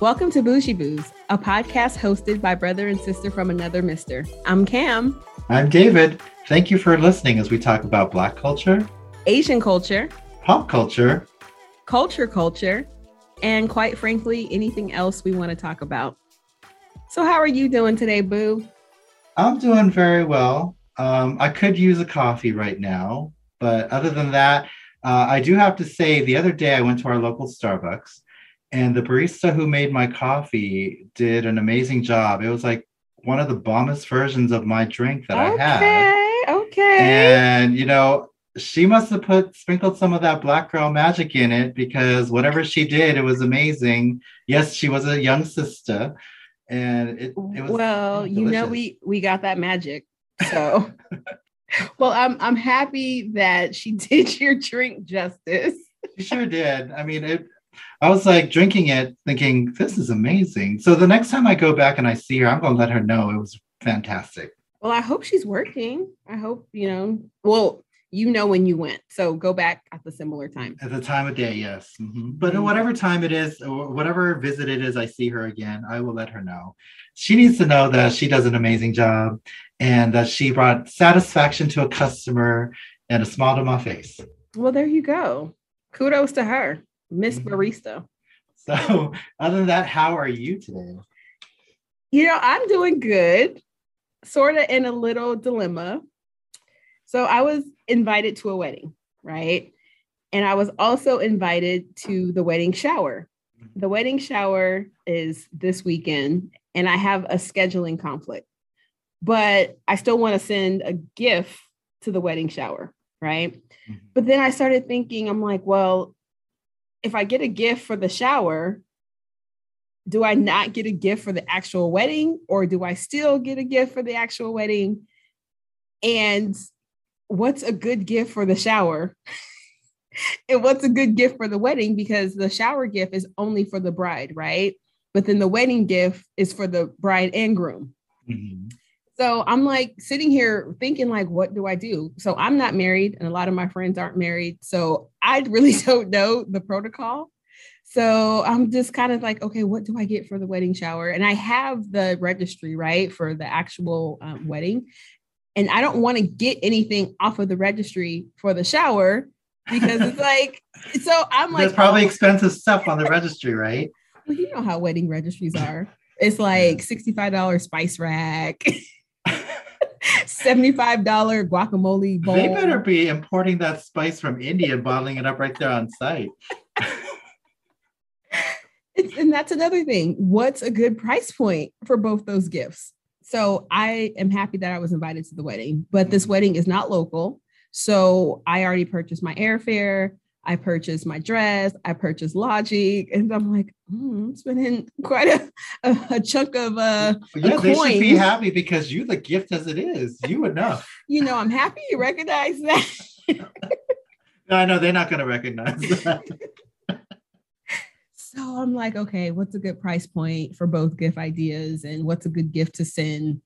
Welcome to Bougie Boos, a podcast hosted by brother and sister from another mister. I'm Cam. I'm David. Thank you for listening as we talk about Black culture, Asian culture, pop culture, culture culture, and quite frankly, anything else we want to talk about. So, how are you doing today, Boo? I'm doing very well. Um, I could use a coffee right now, but other than that, uh, I do have to say the other day I went to our local Starbucks and the barista who made my coffee did an amazing job. It was like one of the bombest versions of my drink that okay, I had. Okay. Okay. And you know, she must have put sprinkled some of that black girl magic in it because whatever she did, it was amazing. Yes, she was a young sister, and it, it was well. You know, we we got that magic. So, well, I'm I'm happy that she did your drink justice. She sure did. I mean, it I was like drinking it, thinking, this is amazing. So the next time I go back and I see her, I'm going to let her know it was fantastic. Well, I hope she's working. I hope, you know, well, you know when you went. So go back at the similar time. At the time of day, yes. Mm-hmm. But mm-hmm. whatever time it is, whatever visit it is, I see her again, I will let her know. She needs to know that she does an amazing job and that she brought satisfaction to a customer and a smile to my face. Well, there you go. Kudos to her. Miss mm-hmm. Barista. So, other than that, how are you today? You know, I'm doing good, sort of in a little dilemma. So, I was invited to a wedding, right? And I was also invited to the wedding shower. The wedding shower is this weekend, and I have a scheduling conflict, but I still want to send a gift to the wedding shower, right? Mm-hmm. But then I started thinking, I'm like, well, if I get a gift for the shower, do I not get a gift for the actual wedding or do I still get a gift for the actual wedding? And what's a good gift for the shower? and what's a good gift for the wedding? Because the shower gift is only for the bride, right? But then the wedding gift is for the bride and groom. Mm-hmm. So I'm like sitting here thinking, like, what do I do? So I'm not married, and a lot of my friends aren't married. So I really don't know the protocol. So I'm just kind of like, okay, what do I get for the wedding shower? And I have the registry, right, for the actual um, wedding. And I don't want to get anything off of the registry for the shower because it's like, so I'm like, there's probably oh. expensive stuff on the registry, right? Well, you know how wedding registries are. It's like $65 spice rack. $75 guacamole bowl. They better be importing that spice from India and bottling it up right there on site. and that's another thing. What's a good price point for both those gifts? So I am happy that I was invited to the wedding, but this mm-hmm. wedding is not local. So I already purchased my airfare. I purchased my dress, I purchased Logic, and I'm like, mm, I'm spending quite a, a, a chunk of uh, yeah, they should be happy because you the gift as it is. You know. you know, I'm happy you recognize that. no, I know they're not going to recognize that. so I'm like, okay, what's a good price point for both gift ideas, and what's a good gift to send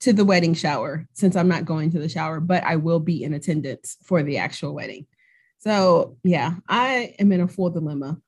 to the wedding shower? Since I'm not going to the shower, but I will be in attendance for the actual wedding. So yeah, I am in a full dilemma.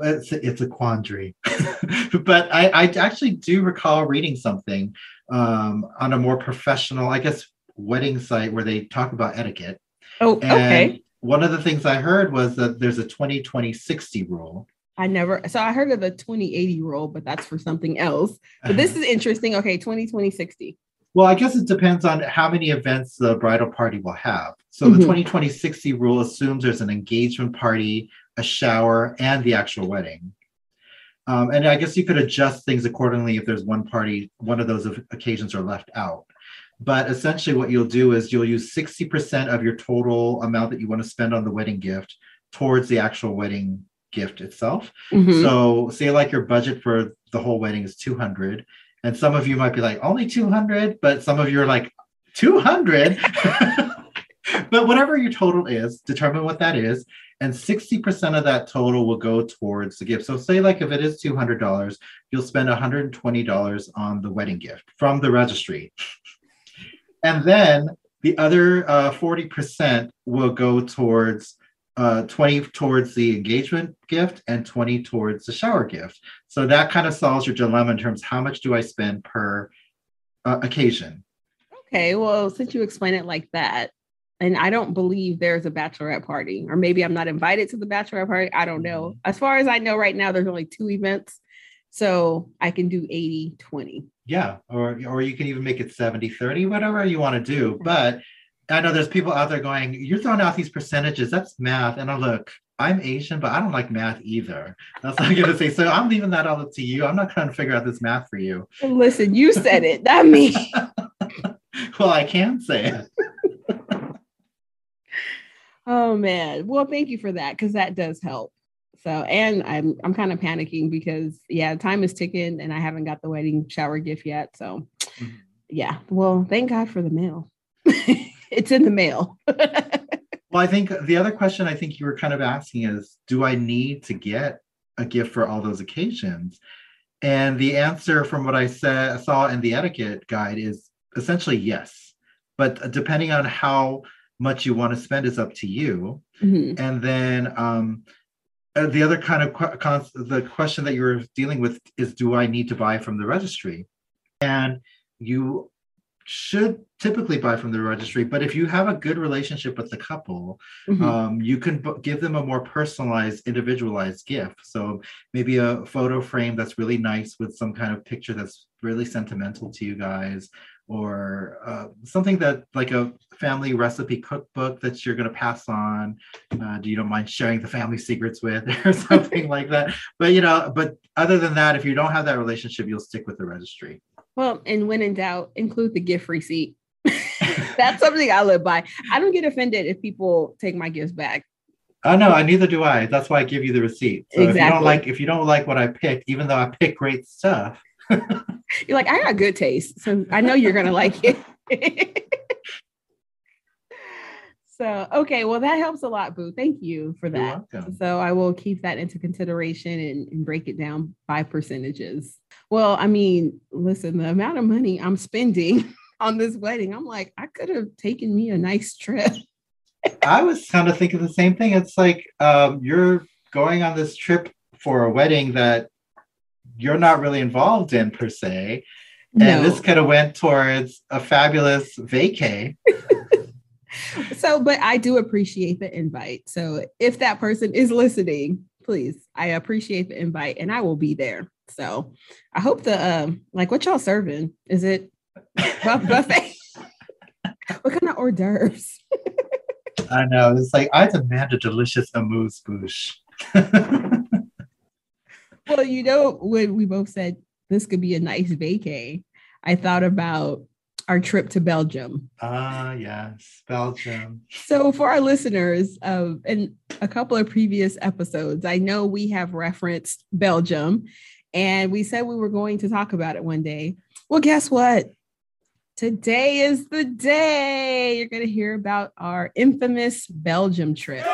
It's a, it's a quandary, but I, I actually do recall reading something um, on a more professional, I guess, wedding site where they talk about etiquette. Oh, and okay. One of the things I heard was that there's a 20 20 60 rule. I never, so I heard of the 2080 rule, but that's for something else. But this is interesting. Okay, 20 20 60. Well, I guess it depends on how many events the bridal party will have. So mm-hmm. the 2020 60 rule assumes there's an engagement party, a shower, and the actual wedding. Um, and I guess you could adjust things accordingly if there's one party, one of those occasions are left out. But essentially, what you'll do is you'll use 60% of your total amount that you want to spend on the wedding gift towards the actual wedding gift itself. Mm-hmm. So, say like your budget for the whole wedding is 200, and some of you might be like, only 200, but some of you are like, 200. but whatever your total is, determine what that is. And 60% of that total will go towards the gift. So, say, like, if it is $200, you'll spend $120 on the wedding gift from the registry. And then the other uh, 40% will go towards uh, 20 towards the engagement gift and 20 towards the shower gift. So that kind of solves your dilemma in terms how much do I spend per uh, occasion. Okay, well, since you explain it like that, and I don't believe there's a bachelorette party, or maybe I'm not invited to the bachelorette party. I don't know. Mm-hmm. As far as I know right now, there's only two events. So I can do 80 20. Yeah. Or or you can even make it 70 30, whatever you want to do. But I know there's people out there going, You're throwing out these percentages. That's math. And I look, I'm Asian, but I don't like math either. That's what I'm gonna say. So I'm leaving that all up to you. I'm not trying to figure out this math for you. Listen, you said it, not me. well, I can say it. oh man. Well, thank you for that because that does help. So, and I'm I'm kind of panicking because yeah, time is ticking and I haven't got the wedding shower gift yet. So, mm-hmm. yeah. Well, thank God for the mail. it's in the mail. well, I think the other question I think you were kind of asking is, do I need to get a gift for all those occasions? And the answer from what I said saw in the etiquette guide is essentially yes. But depending on how much you want to spend is up to you. Mm-hmm. And then um, uh, the other kind of qu- the question that you're dealing with is do i need to buy from the registry and you should typically buy from the registry but if you have a good relationship with the couple mm-hmm. um, you can b- give them a more personalized individualized gift. So maybe a photo frame that's really nice with some kind of picture that's really sentimental to you guys or uh, something that like a family recipe cookbook that you're going to pass on uh, do you don't mind sharing the family secrets with or something like that. But you know but other than that if you don't have that relationship you'll stick with the registry. Well and when in doubt include the gift receipt that's something i live by i don't get offended if people take my gifts back Oh no, I neither do I. That's why I give you the receipt. So exactly. if you don't like if you don't like what I picked, even though I pick great stuff, You're like, I got good taste. So I know you're going to like it. so, okay. Well, that helps a lot, Boo. Thank you for that. So I will keep that into consideration and, and break it down by percentages. Well, I mean, listen, the amount of money I'm spending on this wedding, I'm like, I could have taken me a nice trip. I was kind of thinking the same thing. It's like um, you're going on this trip for a wedding that you're not really involved in per se. No. And this could have went towards a fabulous vacay. so, but I do appreciate the invite. So if that person is listening, please, I appreciate the invite and I will be there. So I hope the um like what y'all serving? Is it buffet? what kind of hors d'oeuvres? I know. It's like I demand a delicious amuse bouche well, you know, when we both said this could be a nice vacay, I thought about our trip to Belgium. Ah, yes, Belgium. So, for our listeners, uh, in a couple of previous episodes, I know we have referenced Belgium and we said we were going to talk about it one day. Well, guess what? Today is the day you're going to hear about our infamous Belgium trip.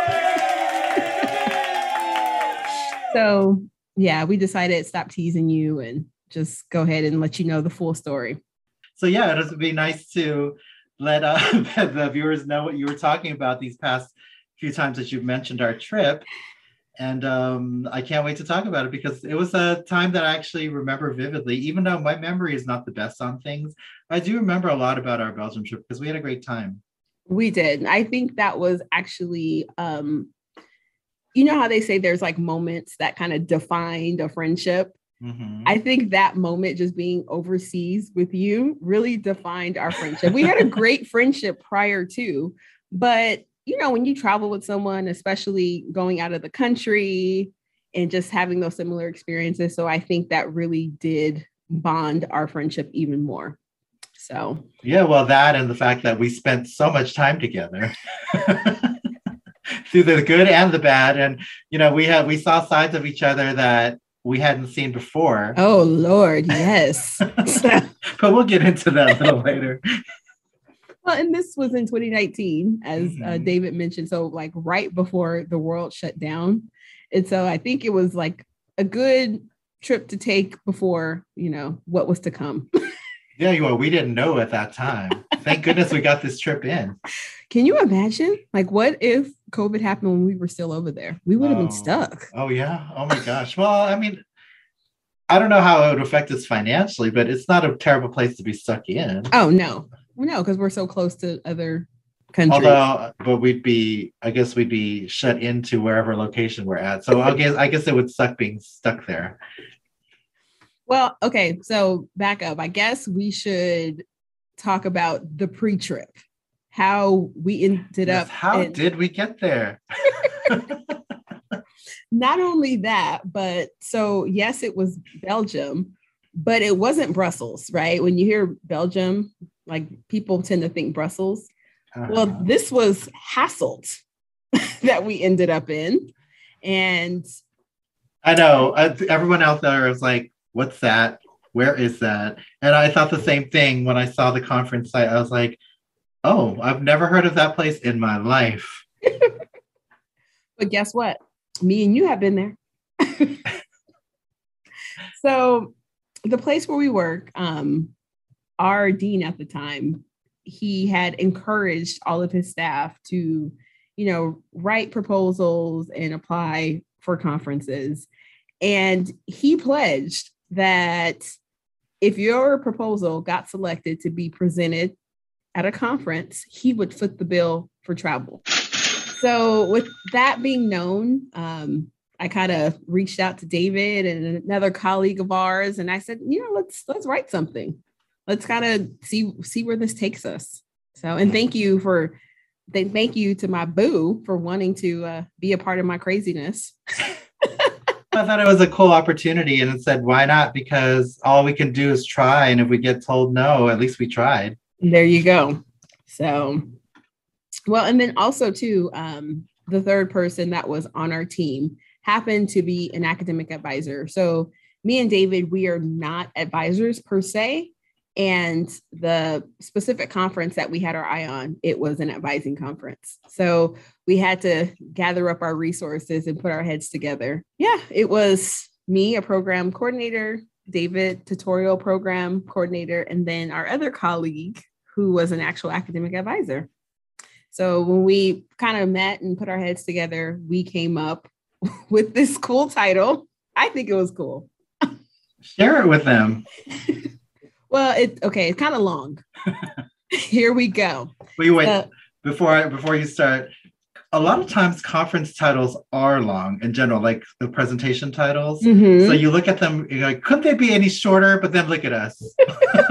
so, yeah, we decided stop teasing you and just go ahead and let you know the full story. So yeah, it would be nice to let uh, the viewers know what you were talking about these past few times that you've mentioned our trip. And um, I can't wait to talk about it because it was a time that I actually remember vividly. Even though my memory is not the best on things, I do remember a lot about our Belgium trip because we had a great time. We did. I think that was actually um, you know how they say there's like moments that kind of defined a friendship. Mm-hmm. I think that moment just being overseas with you really defined our friendship. We had a great friendship prior to, but you know, when you travel with someone, especially going out of the country and just having those similar experiences. So I think that really did bond our friendship even more. So, yeah, well, that and the fact that we spent so much time together. through the good and the bad. And you know, we had we saw sides of each other that we hadn't seen before. Oh Lord, yes. but we'll get into that a little later. Well, and this was in 2019, as uh, mm-hmm. uh, David mentioned. So, like right before the world shut down. And so I think it was like a good trip to take before, you know, what was to come. Yeah, well, we didn't know at that time. Thank goodness we got this trip in. Can you imagine? Like, what if COVID happened when we were still over there? We would have Oh. been stuck. Oh yeah. Oh my gosh. Well, I mean, I don't know how it would affect us financially, but it's not a terrible place to be stuck in. Oh no, no, because we're so close to other countries. Although, uh, but we'd be, I guess we'd be shut into wherever location we're at. So I guess, I guess it would suck being stuck there. well, okay, so back up. I guess we should talk about the pre-trip, how we ended Yes, up. how in- did we get there? not only that, but so yes, it was Belgium, but it wasn't Brussels, right? When you hear Belgium, like people tend to think Brussels. Well, Uh-huh. this was Hasselt that we ended up in. And I know everyone out there is like, "What's that? Where is that?" And I thought the same thing when I saw the conference site. I was like, "Oh, I've never heard of that place in my life." but guess what? Me and you have been there. so the place where we work, um, our dean at the time, he had encouraged all of his staff to, you know, write proposals and apply for conferences. And he pledged that if your proposal got selected to be presented at a conference, he would foot the bill for travel. So, with that being known, um, I kind of reached out to David and another colleague of ours, and I said, you know, let's let's write something. Let's kind of see see where this takes us. So, and thank you for th- thank you to my boo for wanting to uh, be a part of my craziness. I thought it was a cool opportunity, and it said, "Why not?" Because all we can do is try, and if we get told no, at least we tried. There you go. So, well, and then also too, um, the third person that was on our team happened to be an academic advisor. So, me and David, we are not advisors per se. And the specific conference that we had our eye on, it was an advising conference. So we had to gather up our resources and put our heads together. Yeah, it was me, a program coordinator, David, tutorial program coordinator, and then our other colleague who was an actual academic advisor. So when we kind of met and put our heads together, we came up with this cool title. I think it was cool. Share it with them. Well, it okay, it's kind of long. Here we go. Wait, wait. Uh, before I, before you start, a lot of times conference titles are long in general, like the presentation titles. mhm. So you look at them, you're like, couldn't they be any shorter? But then look at us.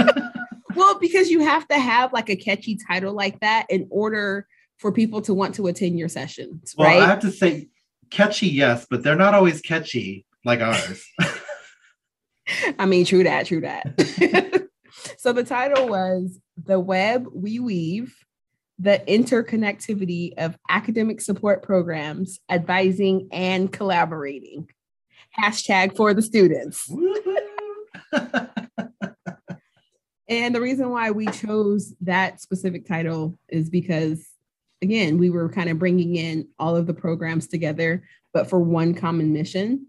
well, because you have to have like a catchy title like that in order for people to want to attend your sessions, Well, right? I have to say, catchy, yes, but they're not always catchy like ours. I mean, true that, true that. So the title was The Web We Weave, the interconnectivity of academic support programs, advising and collaborating. Hashtag for the students. And the reason why we chose that specific title is because, again, we were kind of bringing in all of the programs together, but for one common mission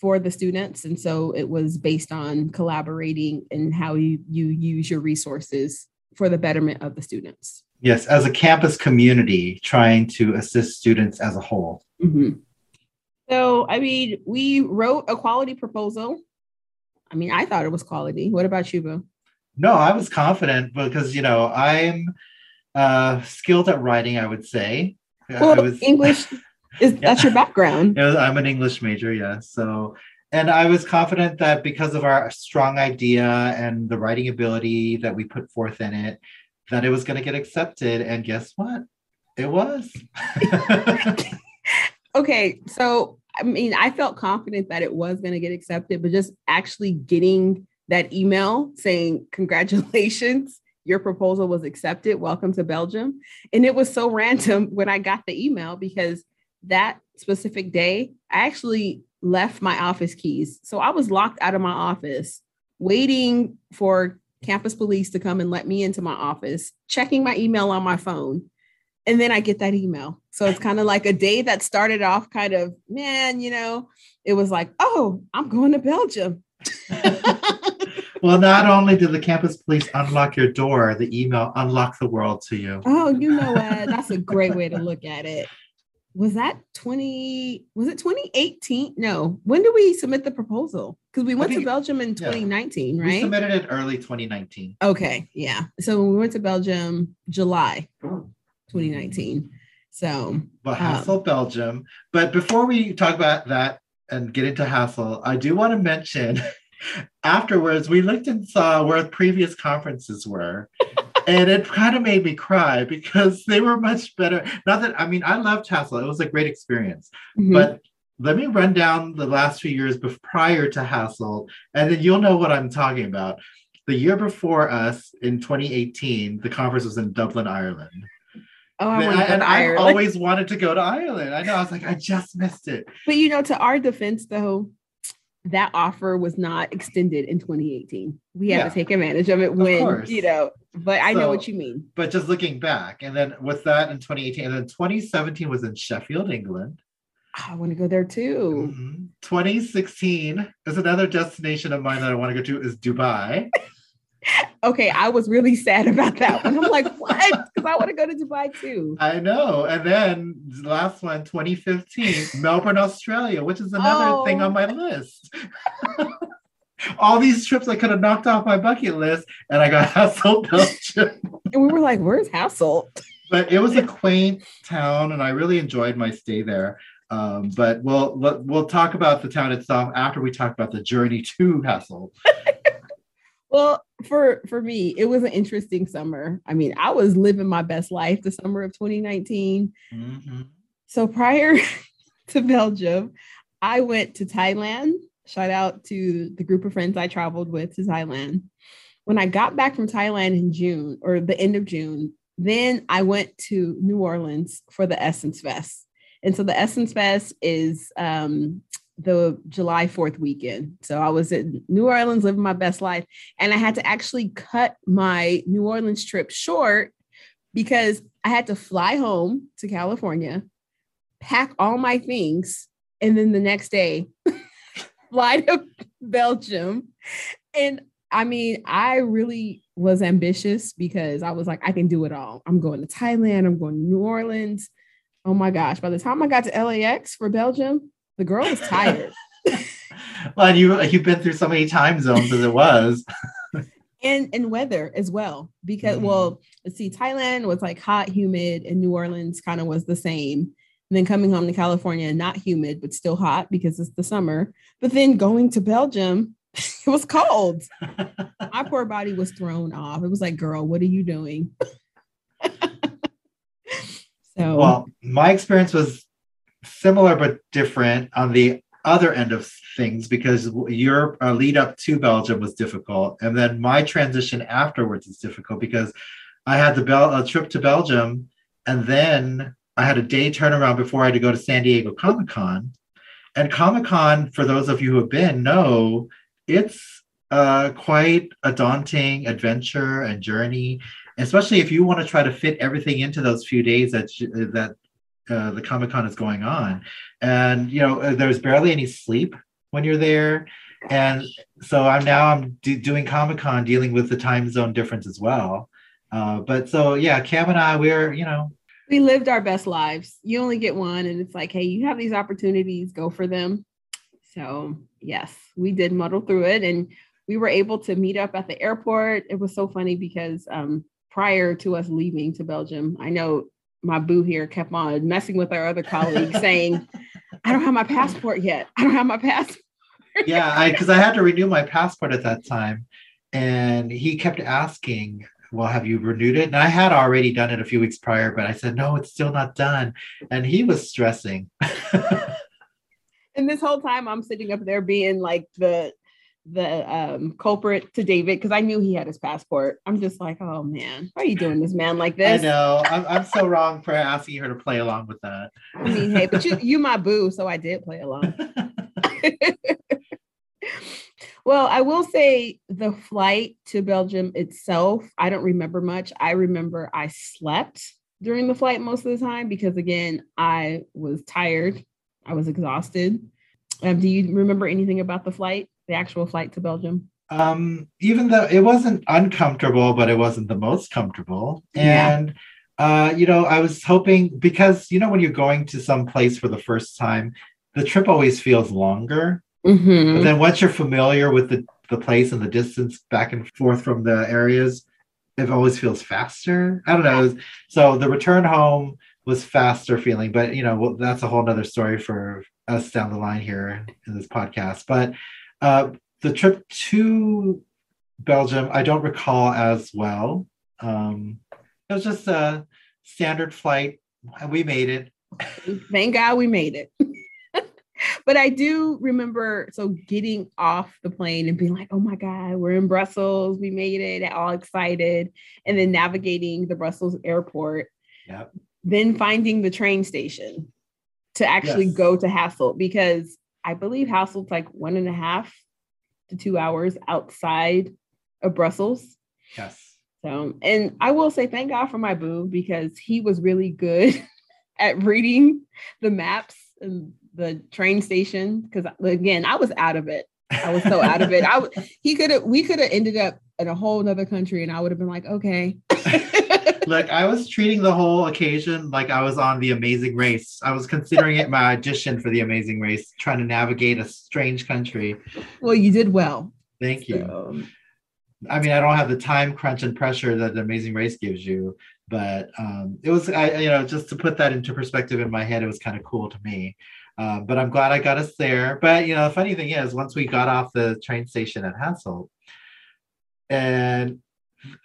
for the students. And so it was based on collaborating and how you, you use your resources for the betterment of the students. yes, as a campus community trying to assist students as a whole. Mhm. So, I mean, we wrote a quality proposal. I mean, I thought it was quality. What about you, Boo? No, I was confident because you know I'm uh, skilled at writing. I would say. I Well, was English is that's your background. Was- I'm an English major, yes. So, and I was confident that because of our strong idea and the writing ability that we put forth in it, that it was going to get accepted. And guess what? It was. Okay, so I mean, I felt confident that it was going to get accepted, but just actually getting that email saying, Congratulations, your proposal was accepted. Welcome to Belgium. And it was so random when I got the email because that specific day, I actually left my office keys. So I was locked out of my office, waiting for campus police to come and let me into my office, checking my email on my phone and then I get that email. So it's kind of like a day that started off kind of, man, you know, it was like, oh, I'm going to Belgium. well, not only did the campus police unlock your door, the email unlocked the world to you. Oh, you know what? That's a great way to look at it. Was that 20? Was it 2018? No. When did we submit the proposal? Because we went think- to Belgium in 2019, We right? submitted it early 2019. Okay, yeah. So we went to Belgium July 2019. So But Um, Belgium. But before we talk about that and get into Hasselt, I do want to mention afterwards we looked and saw where previous conferences were. And it kind of made me cry because they were much better. Not that I mean, I loved Hasselt, it was a great experience. mhm. But let me run down the last few years before, prior to Hasselt, and then you'll know what I'm talking about. The year before us in 2018, the conference was in Dublin, Ireland. oh, I Man, want to go and I always wanted to go to Ireland. I know. I was like, I just missed it. But you know, to our defense, though, that offer was not extended in 2018. We had Yeah. to take advantage of it when, course. you know, but I know what you mean. But just looking back, and then with that in 2018, and then 2017 was in Sheffield, England. Oh, I want to go there too. Mhm. 2016 is another destination of mine that I want to go to is Dubai. Okay, I was really sad about that one. I'm like, what? Because I want to go to Dubai too. I know. And then the last one, 2015, Melbourne, Australia, which is another thing Oh. on my list. All these trips I could have knocked off my bucket list, and I got Hasselt, Belgium. And we were like, where's Hasselt? but it was a quaint town and i really enjoyed my stay there um, but we'll we'll talk about the town itself after we talk about the journey to Hasselt. Well, for for me, it was an interesting summer. I mean, I was living my best life the summer of 2019. Mhm. So prior to Belgium, I went to Thailand. Shout out to the group of friends I traveled with to Thailand. When I got back from Thailand in June or the end of June, then I went to New Orleans for the Essence Fest. And so the Essence Fest is um, the July 4th weekend. So I was in New Orleans living my best life. And I had to actually cut my New Orleans trip short because I had to fly home to California, pack all my things, and then the next day fly to Belgium. And I mean, I really was ambitious because I was like, I can do it all. I'm going to Thailand, I'm going to New Orleans. Oh my gosh, by the time I got to LAX for Belgium, the girl was tired. well, and you you've been through so many time zones as it was. and and weather as well because Mhm. well let's see thailand was like hot humid and new orleans kind of was the same and then coming home to california not humid but still hot because it's the summer. But then going to belgium it was cold. My poor body was thrown off. It was like girl what are you doing? So Well, my experience was similar but different on the other end of things because your uh, lead up to Belgium was difficult, and then my transition afterwards is difficult because I had the Bel- a trip to Belgium, and then I had a day turnaround before I had to go to San Diego Comic Con, and Comic Con, for those of you who have been, know it's uh, quite a daunting adventure and journey especially if you want to try to fit everything into those few days that that uh, the Comic Con is going on, and you know uh, there's barely any sleep when you're there, and so I'm now I'm do- doing Comic Con dealing with the time zone difference as well. Uh, but so yeah, Cam and I we're you know we lived our best lives. You only get one and it's like hey you have these opportunities go for them. So yes we did muddle through it and we were able to meet up at the airport. It was so funny because um, prior to us leaving to belgium i know my boo here kept on messing with our other colleagues saying i don't have my passport yet. I don't have my passport. Yeah I because I had to renew my passport at that time, and he kept asking. Well, have you renewed it? And I had already done it a few weeks prior, but I said, no, it's still not done. And he was stressing. and this whole time i'm sitting up there being like the the um culprit to david because i knew he had his passport i'm just like oh man why are you doing this man like this? I know. I'm, I'm so wrong for asking her to play along with that. I mean hey but you you my boo so i did play along well i will say the flight to belgium itself i don't remember much i remember i slept during the flight most of the time because again i was tired i was exhausted um, do you remember anything about the flight the actual flight to belgium Um, even though it wasn't uncomfortable, but it wasn't the most comfortable. Yeah. And uh, you know, I was hoping because you know when you're going to some place for the first time, the trip always feels longer. Mhm. But then once you're familiar with the, the place and the distance back and forth from the areas, it always feels faster. I don't know. Was- So the return home was faster feeling, but you know, well, that's a whole nother story for us down the line here in this podcast. But uh, the trip to Belgium, I don't recall as well. Um, it was just a standard flight. and We made it. Thank God we made it. but I do remember so getting off the plane and being like, oh my God, we're in Brussels. We made it, all excited. And then navigating the Brussels airport, Yep. then finding the train station to actually Yes. go to Hasselt because I believe Hasselt's like one and a half to two hours outside of Brussels. Yes. So, and I will say thank God for my boo because he was really good at reading the maps and the train station. Because again, I was out of it. I was so out of it. I he could have we could have ended up in a whole other country, and I would have been like, okay. Look, I was treating the whole occasion like I was on the amazing race. I was considering it my audition for the amazing race, trying to navigate a strange country. well, you did well. Thank you. So, I mean, I don't have the time crunch and pressure that the amazing race gives you, but um, it was, I, you know, just to put that into perspective in my head, it was kind of cool to me. Um, but I'm glad I got us there. But you know, the funny thing is, once we got off the train station at Hasselt, and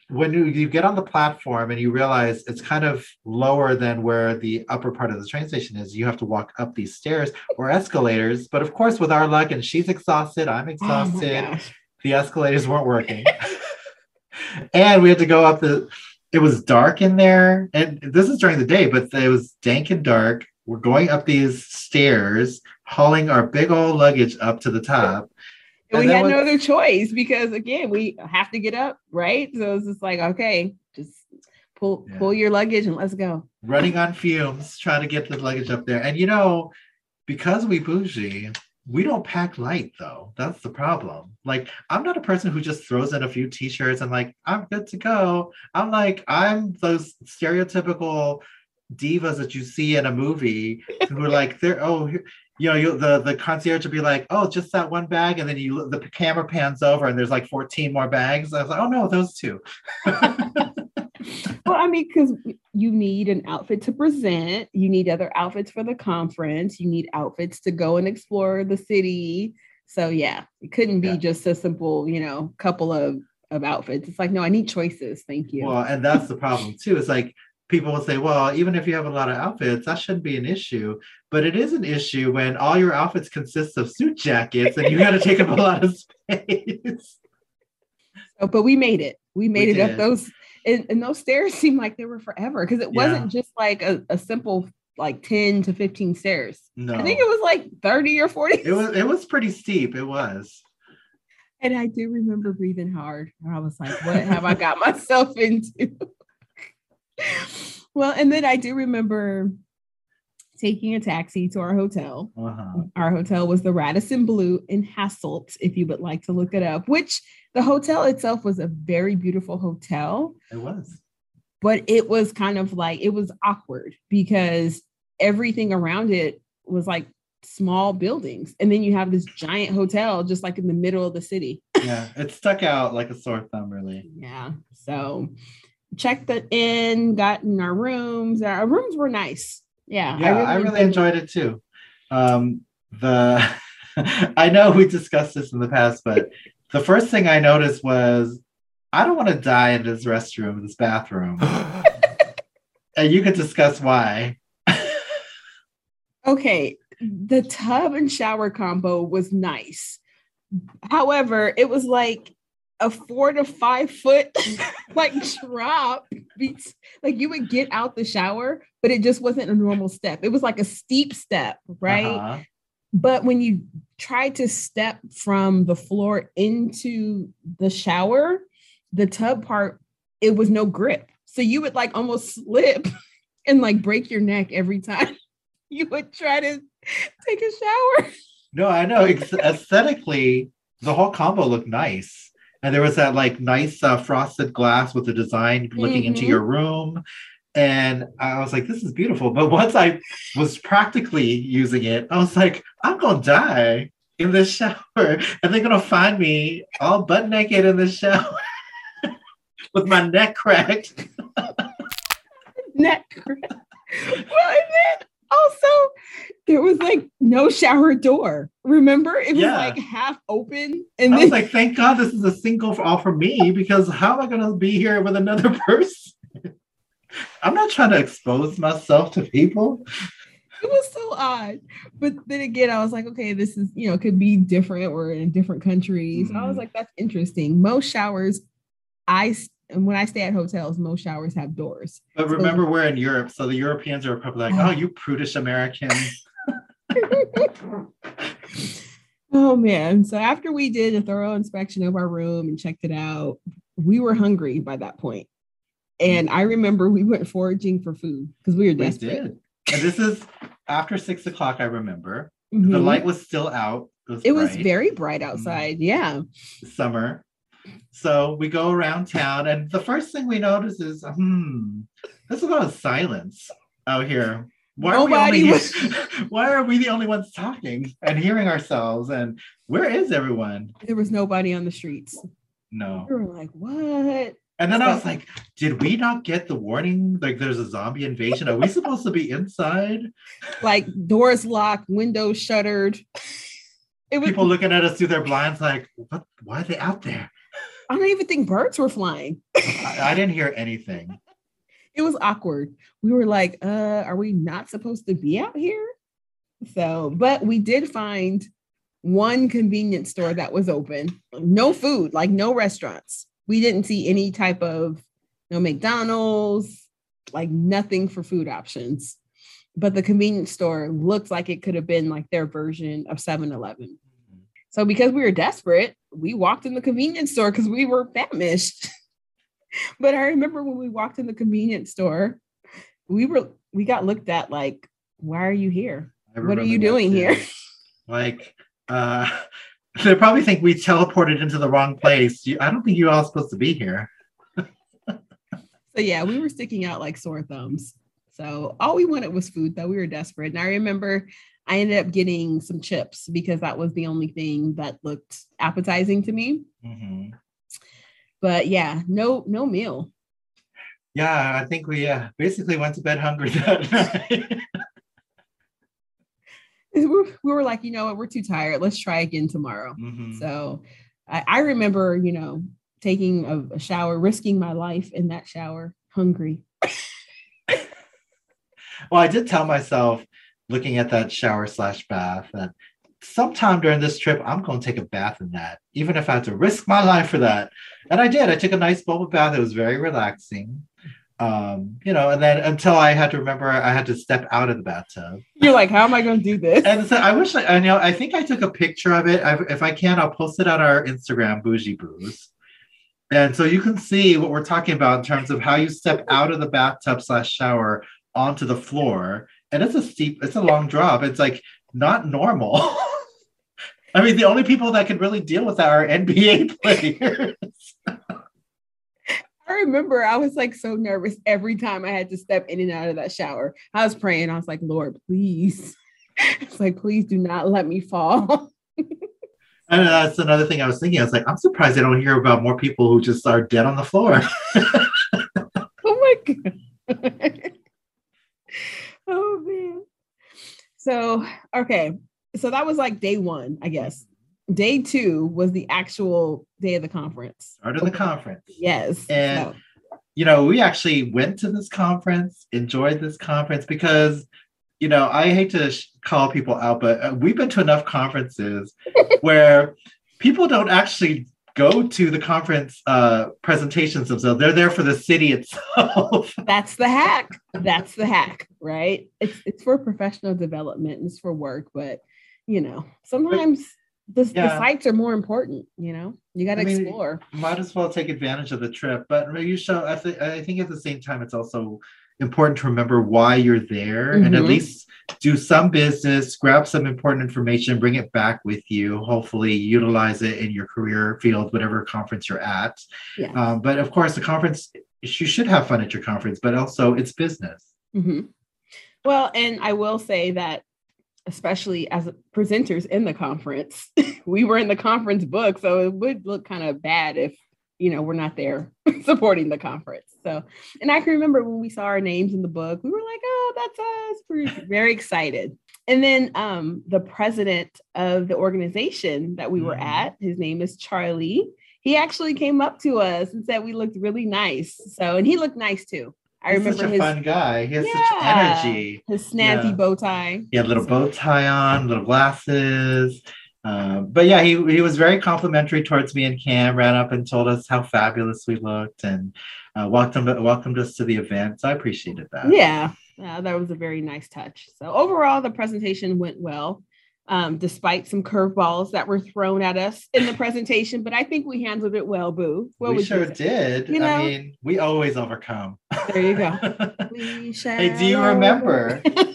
when you, you get on the platform and you realize it's kind of lower than where the upper part of the train station is, you have to walk up these stairs or escalators. But of course, with our luck, and she's exhausted, I'm oh exhausted gosh. the escalators weren't working and we had to go up the it was dark in there and this is during the day but it was dank and dark we're going up these stairs hauling our big old luggage up to the top And And we had no other choice because again, we have to get up, right? So it's just like, okay, just pull Yeah. pull your luggage and let's go. running on fumes trying to get the luggage up there and you know because we bougie we don't pack light though that's the problem like i'm not a person who just throws in a few t-shirts and like i'm good to go i'm like i'm those stereotypical divas that you see in a movie who are like they're oh here- you know you the the concierge will be like oh just that one bag and then you the camera pans over and there's like 14 more bags i was like oh no those two Well, I mean, because you need an outfit to present, you need other outfits for the conference, you need outfits to go and explore the city. So yeah, it couldn't be Yeah. just a simple, you know, couple of of outfits. It's like, no, I need choices. Thank you. Well, and that's the problem too. It's like people will say, well, even if you have a lot of outfits, that shouldn't be an issue. But it is an issue when all your outfits consist of suit jackets and you got to take up a lot of space. So, oh, but we made it. We made it did. up those, and, and those stairs seemed like they were forever because it wasn't just like a, a simple like 10 to 15 stairs. No, I think it was like 30 or 40. it was it was pretty steep. It was. And I do remember breathing hard. And I was like, what have I got myself into? well, and then I do remember taking a taxi to our hotel. Uh-huh. Our hotel was the Radisson Blu in Hasselt, if you would like to look it up, which the hotel itself was a very beautiful hotel, It was. but it was kind of like it was awkward because everything around it was like small buildings. And then you have this giant hotel just like in the middle of the city. Yeah, it stuck out like a sore thumb, really. Yeah. So checked it in, got in our rooms. Our rooms were nice. Yeah. Yeah, I really, enjoyed it too. Um, the I know we discussed this in the past, but the first thing I noticed was I don't want to die in this restroom, this bathroom. and you could discuss why. Okay. The tub and shower combo was nice. However, it was like a four to five foot like drop. be- Like you would get out the shower, but it just wasn't a normal step. It was like a steep step, right? Uh-huh. But when you try to step from the floor into the shower, the tub part, it was no grip. So you would like almost slip and like break your neck every time you would try to take a shower. No, I know. Aesthetically, the whole combo looked nice. And there was that like nice uh, frosted glass with the design looking into Mhm. your room. And I was like, this is beautiful. But once I was practically using it, I was like, I'm going to die in this shower. And they're going to find me all butt naked in the shower with my neck cracked. neck. well, and then also there was like no shower door. Remember, it was Yeah. like half open, and I then was like, thank God this is a single for all for me because how am I going to be here with another person? I'm not trying to expose myself to people. it was so odd. But then again, I was like, okay, this is you know could be different. We're in different countries. I was Mhm. like, that's interesting. Most showers, I and when I stay at hotels, most showers have doors. But remember, we're in Europe, so the Europeans are probably like, oh, you prudish Americans. Oh man. So after we did a thorough inspection of our room and checked it out, we were hungry by that point. And I remember we went foraging for food because we were We desperate. did. And this is after six o'clock, I remember. The Mhm. light was still out. It was, it was very bright outside. Yeah. summer. So we go around town, and the first thing we notice is, hmm, there's a lot of silence out here. Why are, we Nobody only, was- why are we the only ones talking and hearing ourselves? And where is everyone? There was nobody on the streets. No. We were like, what? And then I was like, did we not get the warning? Like there's a zombie invasion. Are we supposed to be inside? Like doors locked, windows shuttered. It was People looking at us through their blinds, like, what why are they out there? I don't even think birds were flying. I, I didn't hear anything. it was awkward. We were like, uh, are we not supposed to be out here? So, but we did find one convenience store that was open. No food, like no restaurants. We didn't see any type of no McDonald's, like nothing for food options. But the convenience store looked like it could have been like their version of 7-Eleven. So because we were desperate, we walked in the convenience store because we were famished. but I remember when we walked in the convenience store, we were we got looked at like, why are you here? What are you doing here? Like, uh, they probably think we teleported into the wrong place. You, I don't think you all supposed to be here. So yeah, we were sticking out like sore thumbs. So all we wanted was food, though we were desperate. And I remember I ended up getting some chips because that was the only thing that looked appetizing to me. Mhm. But yeah, no, no meal. Yeah, I think we uh, basically went to bed hungry that night. We were, like, you know what, we're too tired. Let's try again tomorrow. Mhm. So I, I remember, you know, taking a, a shower, risking my life in that shower, hungry. Well, I did tell myself, looking at that shower slash bath, that sometime during this trip, I'm going to take a bath in that, even if I had to risk my life for that. And I did. I took a nice bubble bath. It was very relaxing. Um, you know, and then until I had to remember I had to step out of the bathtub. You're like, how am I going to do this? And so I wish I, I know, I think I took a picture of it. I, if I can, I'll post it on our Instagram, Bougie Boos. And so you can see what we're talking about in terms of how you step out of the bathtub slash shower onto the floor. And it's a steep, it's a long drop. It's like not normal. I mean, the only people that can really deal with that are NBA players. I remember I was like so nervous every time I had to step in and out of that shower. I was praying. I was like, Lord, please. It's like, please do not let me fall. And that's another thing I was thinking. I was like, I'm surprised I don't hear about more people who just are dead on the floor. oh my God. oh man. So, okay. So that was like day one, I guess. Day two was the actual day of the conference. Start of the conference. Yes. And- So- you know, we actually went to this conference, enjoyed this conference because, you know, I hate to sh- call people out, but uh, we've been to enough conferences where people don't actually go to the conference uh, presentations themselves. They're there for the city itself. that's the hack. That's the hack, right? It's it's for professional development and it's for work, but you know, sometimes the, the Yeah. sites are more important, you know. You got to I mean, explore. Might as well take advantage of the trip, but you show. I, th- I think at the same time, it's also important to remember why you're there and at Mhm. least do some business, grab some important information, bring it back with you. Hopefully, utilize it in your career field, whatever conference you're at. Yeah. Um, but of course, the conference, you should have fun at your conference, but also it's business. hmm Well, and I will say that, especially as presenters in the conference, we were in the conference book, so it would look kind of bad if you know we're not there supporting the conference. So, and I can remember when we saw our names in the book, we were like, "Oh, that's us!" We're very excited. And then um, the president of the organization that we were Mhm. at, his name is Charlie. He actually came up to us and said we looked really nice. So, and he looked nice too. I He's remember such a his fun guy. He has Yeah. such energy. his snazzy Yeah. bow tie. He had a little bow tie on, little glasses. Um, but yeah, he, he was very complimentary towards me and Cam, ran up and told us how fabulous we looked and uh, welcomed, welcomed us to the event. So I appreciated that. Yeah, uh, that was a very nice touch. So overall, the presentation went well, um, despite some curveballs that were thrown at us in the presentation. But I think we handled it well, Boo. What we would you sure did. You know? I mean, we always overcome. There you go. We hey, do you shall remember?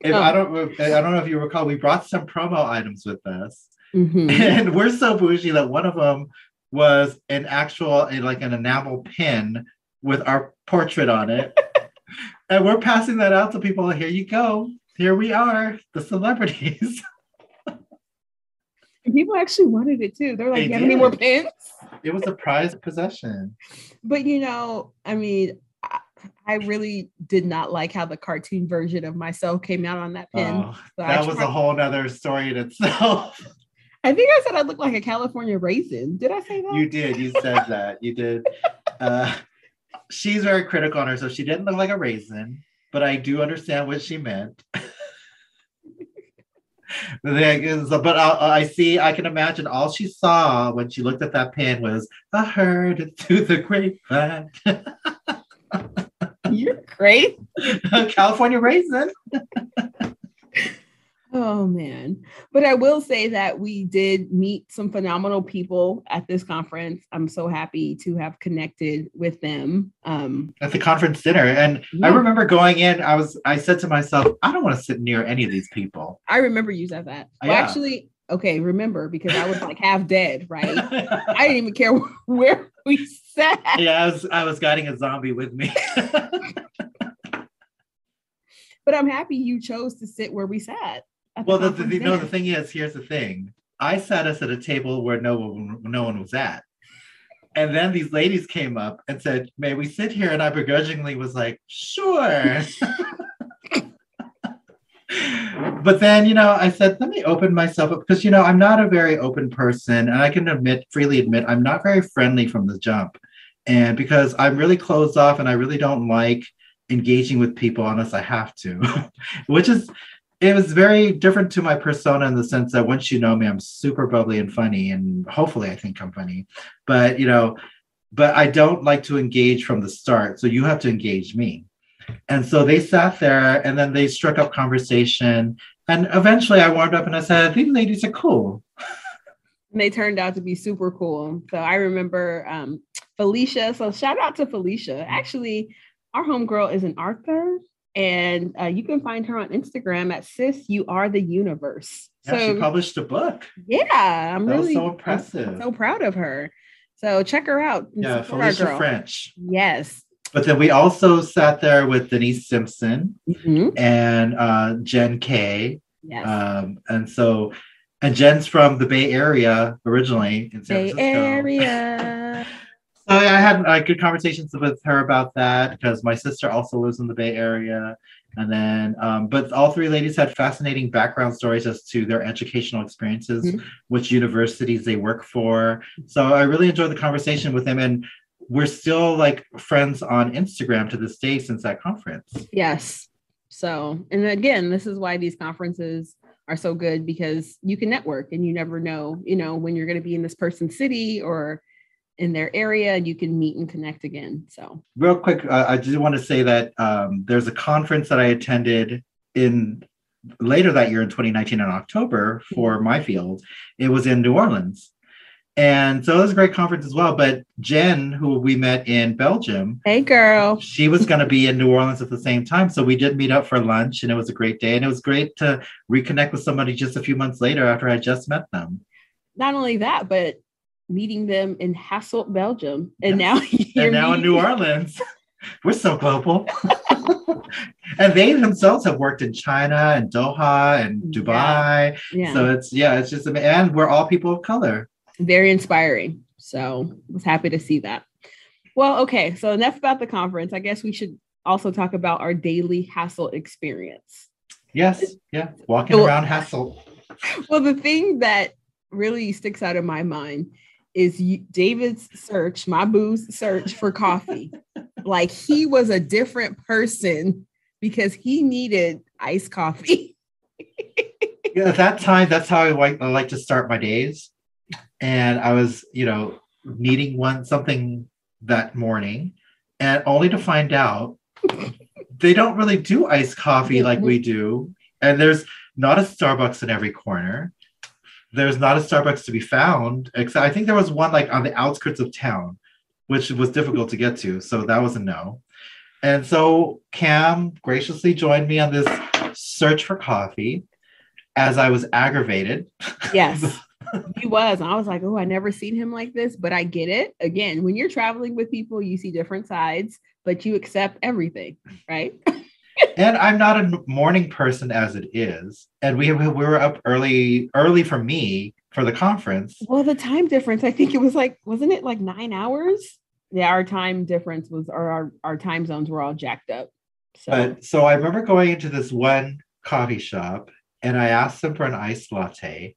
If, Oh. I don't. I don't know if you recall. We brought some promo items with us, Mhm. and we're so bougie that one of them was an actual, like an enamel pin with our portrait on it, and we're passing that out to people. Here you go. Here we are, the celebrities. And people actually wanted it too. They're like, They "You have any more pins?" It was a prized possession. But you know, I mean. I- really did not like how the cartoon version of myself came out on that pin. Oh, So that was a whole nother story in itself. I think I said I looked like a California raisin. Did I say that? You did. You said that. You did. Uh, she's very critical on her, so she didn't look like a raisin, but I do understand what she meant. The thing is, but I, I see, I can imagine all she saw when she looked at that pin was, I heard it through the grapevine. Great. California raisin. Oh man. But I will say that we did meet some phenomenal people at this conference. I'm so happy to have connected with them. Um At the conference dinner. And I remember going in, I was, I said to myself, I don't want to sit near any of these people. I remember you said that. Well, Yeah. actually, okay, remember because I was like half dead, right? I didn't even care where we yeah, I was I was guiding a zombie with me. But I'm happy you chose to sit where we sat. well, the, the, you know, the thing is, here's the thing. I sat us at a table where no one no one was at. And then these ladies came up and said, May we sit here? And I begrudgingly was like, sure. but then, you know, I said, let me open myself up because you know, I'm not a very open person, and I can admit, freely admit, I'm not very friendly from the jump. And because I'm really closed off and I really don't like engaging with people unless I have to, which is it was very different to my persona in the sense that once you know me, I'm super bubbly and funny, and hopefully I think I'm funny. But you know, but I don't like to engage from the start. So you have to engage me. And so they sat there and then they struck up conversation. And eventually I warmed up and I said, These ladies are cool. And they turned out to be super cool. So I remember um, Felicia. So shout out to Felicia. Actually, our homegirl is an Arthur, and uh, you can find her on Instagram at sis. You are the universe. Yeah, so she published a book. yeah, I'm That was really so I'm impressive. so proud of her. So check her out. Yeah, Felicia. French. Yes. But then we also sat there with Denise Simpson Mhm. and uh, Jen Kay. Yes. Um, and so, and Jen's from the Bay Area originally in San Bay Francisco. Area. So I had uh, good conversations with her about that because my sister also lives in the Bay Area. And then, um, but all three ladies had fascinating background stories as to their educational experiences, Mhm. which universities they work for. So I really enjoyed the conversation with them. And we're still like friends on Instagram to this day since that conference. Yes. So, and again, this is why these conferences are so good because you can network and you never know, you know, when you're going to be in this person's city or in their area and you can meet and connect again. So, Real quick, uh, I do want to say that um, there's a conference that I attended in later that year in 2019 in October for my field. It was in New Orleans. And so it was a great conference as well. But Jen, who we met in Belgium, hey girl, she was going to be in New Orleans at the same time. So we did meet up for lunch, and it was a great day. And it was great to reconnect with somebody just a few months later after I just met them. Not only that, but meeting them in Hasselt, Belgium, and yes. now and now in New Orleans. We're so global. and they themselves have worked in China and Doha and Dubai. Yeah. yeah. So it's yeah, it's just and we're all people of color very inspiring. So I was happy to see that. Well, okay. So enough about the conference. I guess we should also talk about our daily Hasselt experience. Yes. Yeah. Walking well, around Hasselt. Well, the thing that really sticks out in my mind is you, David's search, my boo's search for coffee. like he was a different person because he needed iced coffee. yeah, at that time, that's how I like, I like to start my days and I was, you know, needing one something that morning, and only to find out they don't really do iced coffee like we do. And there's not a Starbucks in every corner. There's not a Starbucks to be found. Except I think there was one like on the outskirts of town, which was difficult to get to. So that was a no. And so Cam graciously joined me on this search for coffee as I was aggravated. Yes. he was. And I was like, oh, I never seen him like this, but I get it. Again, when you're traveling with people, you see different sides, but you accept everything, right? and I'm not a morning person as it is. And we we were up early, early for me for the conference. Well, the time difference, I think it was like, wasn't it like nine hours? Yeah, our time difference was, or our, our time zones were all jacked up. So. But so I remember going into this one coffee shop and I asked them for an iced latte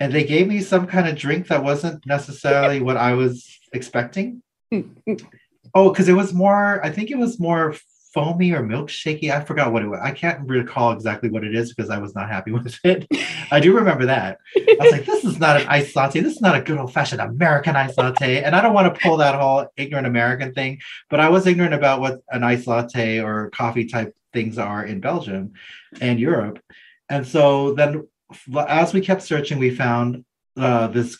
and they gave me some kind of drink that wasn't necessarily what I was expecting. oh, because it was more, I think it was more foamy or milkshakey. I forgot what it was. I can't recall exactly what it is because I was not happy with it. I do remember that. I was like, this is not an iced latte. This is not a good old fashioned American iced latte. And I don't want to pull that whole ignorant American thing, but I was ignorant about what an iced latte or coffee type things are in Belgium and Europe. And so then as we kept searching, we found uh, this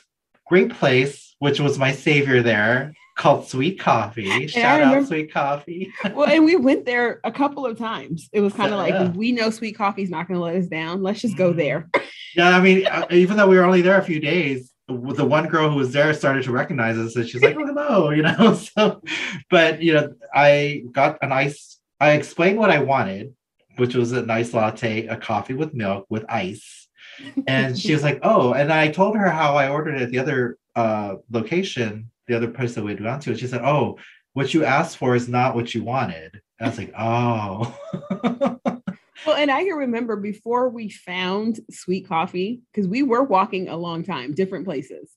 great place, which was my savior there, called Sweet Coffee. Shout remember, out Sweet Coffee. well, and we went there a couple of times. It was kind of like we know Sweet Coffee's not going to let us down. Let's just go mm-hmm. there. yeah, I mean, uh, even though we were only there a few days, the one girl who was there started to recognize us, and she's like, "Oh, hello," you know. So, but you know, I got a nice. I explained what I wanted, which was a nice latte, a coffee with milk with ice and she was like, "Oh," and I told her how I ordered it at the other uh, location, the other place that we'd gone to, and she said, "Oh, what you asked for is not what you wanted." And I was like, "Oh." well, and I can remember before we found Sweet Coffee because we were walking a long time, different places,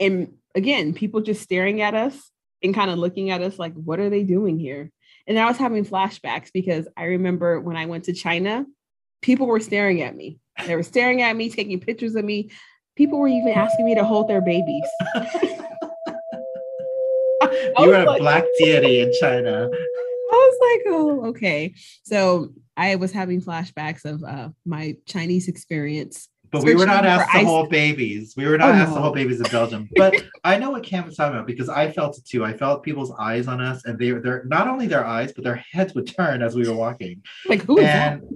and again, people just staring at us and kind of looking at us like, "What are they doing here?" And I was having flashbacks because I remember when I went to China, people were staring at me they were staring at me, taking pictures of me. People were even asking me to hold their babies. you were a black deity in China. I was like, oh, okay. So I was having flashbacks of uh, my Chinese experience. But we were not asked to ice- hold babies. We were not oh, asked no. to hold babies in Belgium. But I know what Cam was talking about because I felt it too. I felt people's eyes on us, and they were not only their eyes, but their heads would turn as we were walking. Like who is and, that?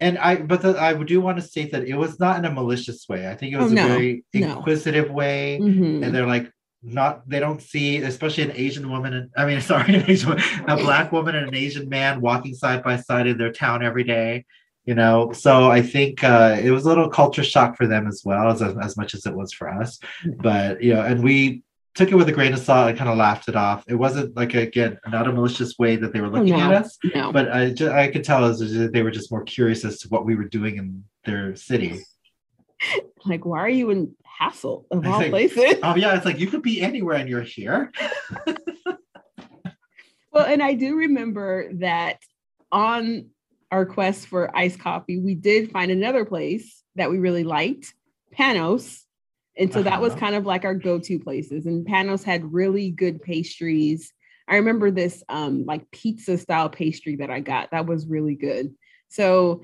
And I, but the, I do want to state that it was not in a malicious way. I think it was oh, no, a very inquisitive no. way, mm-hmm. and they're like not. They don't see, especially an Asian woman. And I mean, sorry, an Asian, a black woman and an Asian man walking side by side in their town every day. You know, so I think uh, it was a little culture shock for them as well as as much as it was for us. Mm. But you know, and we took it with a grain of salt and kind of laughed it off. It wasn't like again not a malicious way that they were looking no, at us, no. but I just, I could tell as they were just more curious as to what we were doing in their city. Like, why are you in Hasselt of all places? Oh yeah, it's like you could be anywhere and you're here. well, and I do remember that on our quest for iced coffee, we did find another place that we really liked, Panos and so uh-huh. that was uh-huh. kind of like our go-to places. And Panos had really good pastries. I remember this um, like pizza style pastry that I got. That was really good. So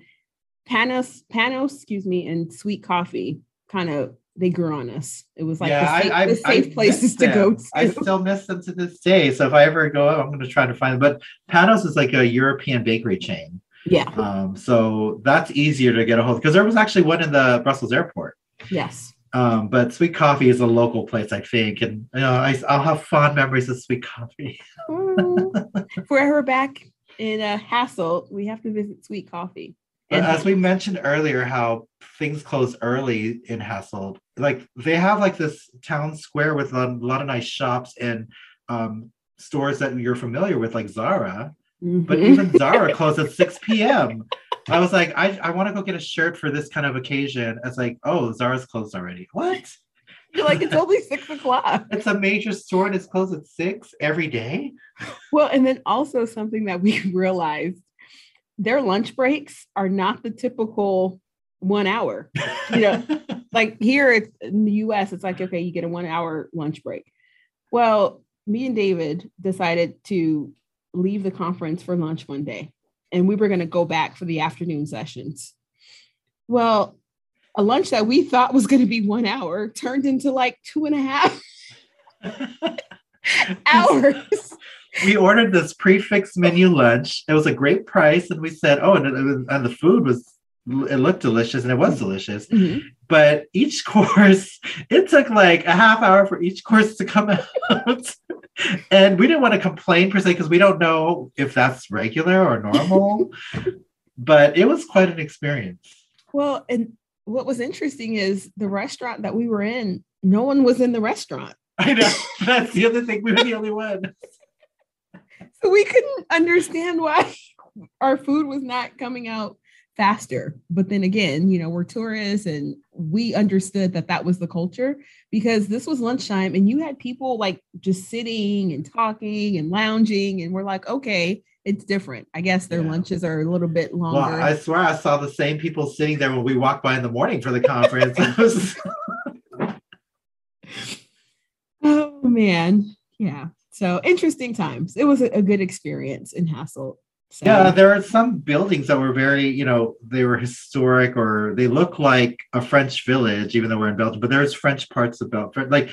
Panos, Panos, excuse me, and sweet coffee kind of they grew on us. It was like Yeah, the safe, I- I- the safe I places to go to. I still miss them to this day. So if I ever go, I'm going to try to find them. But Panos is like a European bakery chain. yeah. Um, so that's easier to get a hold of because there was actually one in the Brussels airport. Yes. Um, but Sweet Coffee is a local place, I think, and you know, I, I'll have fond memories of Sweet Coffee. Oh. if we're ever back in uh, Hasselt, we have to visit Sweet Coffee. But And- as we mentioned earlier, how things close early in Hasselt, like they have like this town square with a lot of nice shops and um, stores that you're familiar with, like Zara. But Mhm. even Zara closes at 6 p.m. I was like, I, I want to go get a shirt for this kind of occasion. It's like, oh, Zara's closed already. What? You're like it's only six o'clock. It's a major store and it's closed at six every day. Well, and then also something that we realized their lunch breaks are not the typical one hour. You know, like here it's in the US, it's like, okay, you get a one hour lunch break. Well, me and David decided to leave the conference for lunch one day, and we were going to go back for the afternoon sessions. Well, a lunch that we thought was going to be one hour turned into like two and a half hours. we ordered this prefix menu lunch. It was a great price, and we said, "Oh, and, was, and the food was it looked delicious, and it was delicious." Mhm. But each course, it took like a half hour for each course to come out, and we didn't want to complain per se because we don't know if that's regular or normal. but it was quite an experience. Well, and what was interesting is the restaurant that we were in, no one was in the restaurant. I know that's the other thing. We were the only one. So we couldn't understand why our food was not coming out faster. But then again, you know, we're tourists and we understood that that was the culture because this was lunchtime and you had people like just sitting and talking and lounging. And we're like, okay, it's different. I guess their Yeah. lunches are a little bit Well, longer. I swear I saw the same people sitting there when we walked by in the morning for the conference. Oh, man. Yeah. So interesting times. It was a, a good experience in Hasselt. So, Yeah, there are some buildings that were very, you know, they were historic or they look like a French village, even though we're in Belgium. But there's French parts of Belgium. Like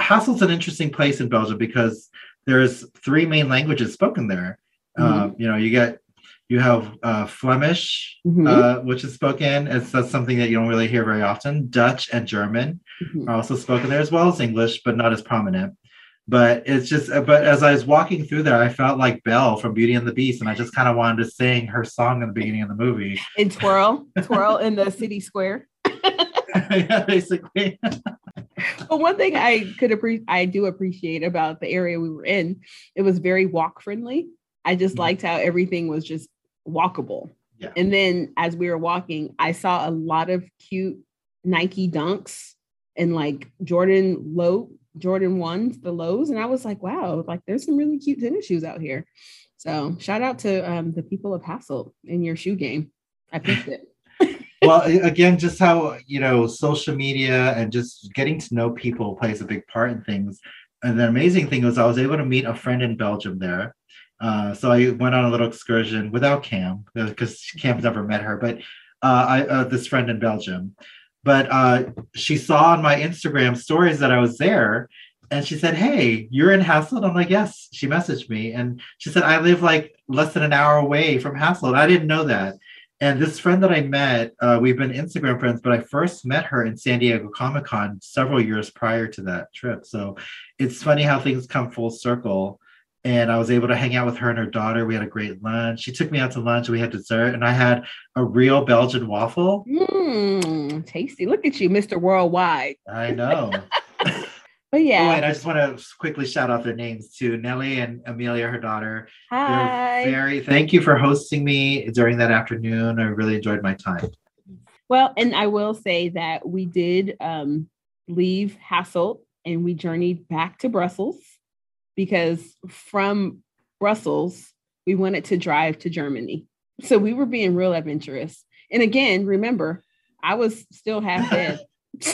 Hasselt's an interesting place in Belgium because there's three main languages spoken there. Um, you know, you get you have uh, Flemish, Mhm. uh, which is spoken. It's that's something that you don't really hear very often. Dutch and German Mhm. are also spoken there as well as English, but not as prominent. But it's just, but as I was walking through there, I felt like Belle from Beauty and the Beast, and I just kind of wanted to sing her song in the beginning of the movie. and twirl, twirl in the city square. yeah, basically. But one thing I could appreciate, I do appreciate about the area we were in, it was very walk friendly. I just Mhm. liked how everything was just walkable. Yeah. And then as we were walking, I saw a lot of cute Nike dunks and like Jordan low Jordan ones, the lows, and I was like, wow, like there's some really cute tennis shoes out here. So shout out to um, the people of Hasselt in your shoe game. I picked it. well, again, just how you know social media and just getting to know people plays a big part in things. And the amazing thing was I was able to meet a friend in Belgium there. Uh, so I went on a little excursion without Cam because Cam's never met her, but uh, I uh, this friend in Belgium. But uh, she saw on my Instagram stories that I was there, and she said, "Hey, you're in Hasselt." I'm like, "Yes." She messaged me, and she said, "I live like less than an hour away from Hasselt." I didn't know that. And this friend that I met, uh, we've been Instagram friends, but I first met her in San Diego Comic Con several years prior to that trip. So it's funny how things come full circle. And I was able to hang out with her and her daughter. We had a great lunch. She took me out to lunch. We had dessert, and I had a real Belgian waffle. Mm, tasty. Look at you, Mr. Worldwide. I know. But Oh, yeah. and I just want to quickly shout out their names to Nellie and Amelia, her daughter. Hi. They're very thank you for hosting me during that afternoon. I really enjoyed my time. Well, and I will say that we did um, leave Hasselt and we journeyed back to Brussels because from Brussels, we wanted to drive to Germany. So we were being real adventurous. And again, remember, I was still half dead.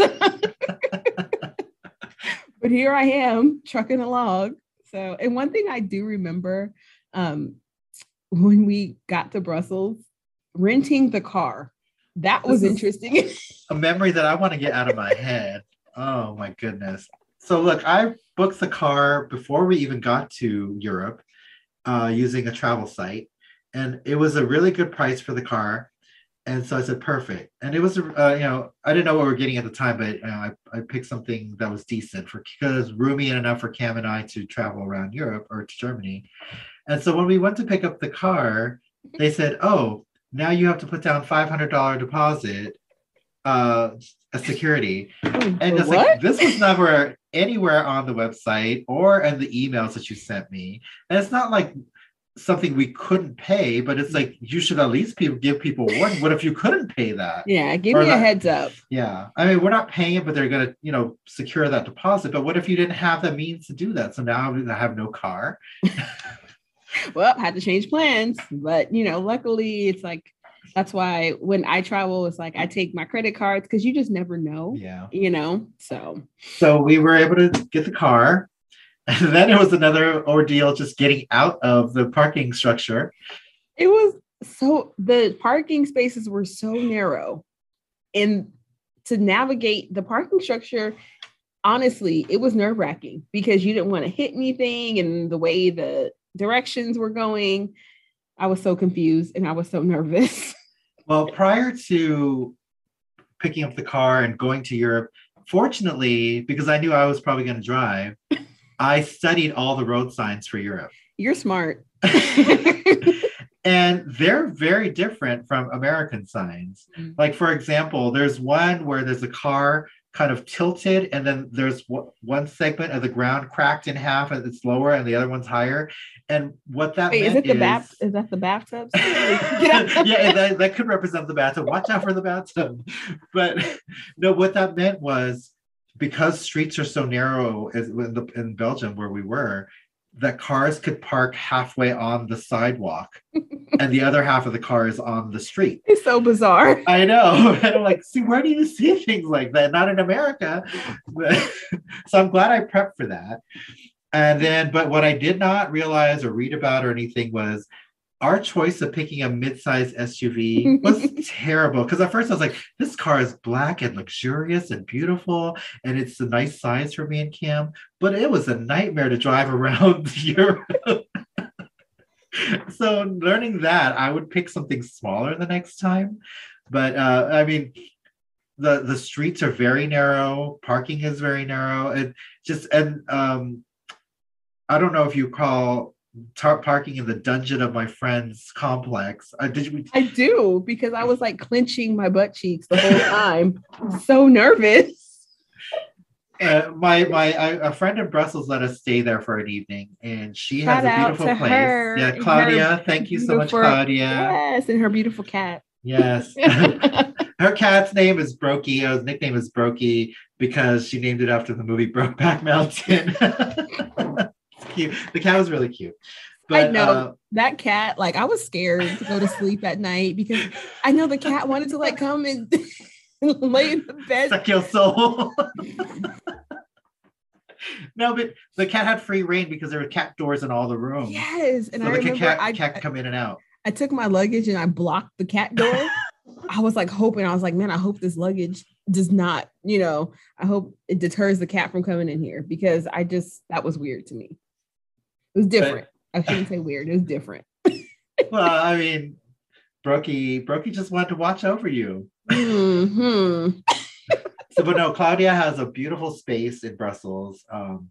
but here I am trucking along. So, and one thing I do remember um, when we got to Brussels, renting the car that was interesting. a memory that I want to get out of my head. Oh my goodness. So look, I booked the car before we even got to Europe uh, using a travel site, and it was a really good price for the car. And so I said, perfect. And it was, uh, you know, I didn't know what we were getting at the time, but I, I picked something that was decent for because roomy and enough for Cam and I to travel around Europe or to Germany. And so when we went to pick up the car, they said, oh, now you have to put down $500 deposit uh, as security. And it's like, this was never anywhere on the website or in the emails that you sent me. And it's not like something we couldn't pay, but it's like you should at least people give people warning. What if you couldn't pay that? yeah, give Or me a heads up. Yeah. I mean, we're not paying it, but they're gonna, you know, secure that deposit. But what if you didn't have the means to do that? So now I have no car. Well, had to change plans, but you know, luckily it's like that's why when I travel, it's like I take my credit cards because you just never know, Yeah. you know. So So we were able to get the car. And then it was another ordeal just getting out of the parking structure. it was so the parking spaces were so narrow, and to navigate the parking structure, honestly, it was nerve wracking because you didn't want to hit anything, and the way the directions were going, I was so confused and I was so nervous. Well, prior to picking up the car and going to Europe, fortunately, because I knew I was probably going to drive, I studied all the road signs for Europe. You're smart. and they're very different from American signs. Mm. Like, for example, there's one where there's a car kind of tilted, and then there's w- one segment of the ground cracked in half and it's lower, and the other one's higher. And what that Wait, is it the bath? Is that the bathtub? yeah, that, that could represent the bathtub. Watch out for the bathtub. But no, what that meant was because streets are so narrow as in, the, in Belgium where we were, that cars could park halfway on the sidewalk and the other half of the car is on the street. It's so bizarre. I know. And I'm like, see, where do you see things like that? Not in America. so I'm glad I prepped for that. And then, but what I did not realize or read about or anything was our choice of picking a mid-sized SUV was terrible. Because at first I was like, this car is black and luxurious and beautiful, and it's a nice size for me and Cam. But it was a nightmare to drive around Europe. so learning that, I would pick something smaller the next time. But uh, I mean, the the streets are very narrow. Parking is very narrow. And just and um, I don't know if you call tar- parking in the dungeon of my friend's complex. Uh, did you? I do because I was like clenching my butt cheeks the whole time. so nervous. Uh, my my I, a friend in Brussels let us stay there for an evening, and she Shout has a beautiful place. her Yeah, Claudia, thank you so much, Claudia. Yes, and her beautiful cat. Yes. her cat's name is Brokey. Her nickname is Brokey because she named it after the movie Brokeback Mountain. Cute. The cat was really cute. But, I know. uh, that cat, like I was scared to go to sleep at night because I know the cat wanted to like come and lay in the bed. suck your soul. no, but the cat had free reign because there were cat doors in all the rooms. Yes, and so I the remember cat, I, cat could come in and out. I took my luggage and I blocked the cat door. I was like hoping, I was like, man, I hope this luggage does not, you know, I hope it deters the cat from coming in here because I just, that was weird to me. It was different. I shouldn't say weird, it was different. Well, I mean, Brokey, Brokey just wanted to watch over you. hmm so but no claudia has a beautiful space in brussels um,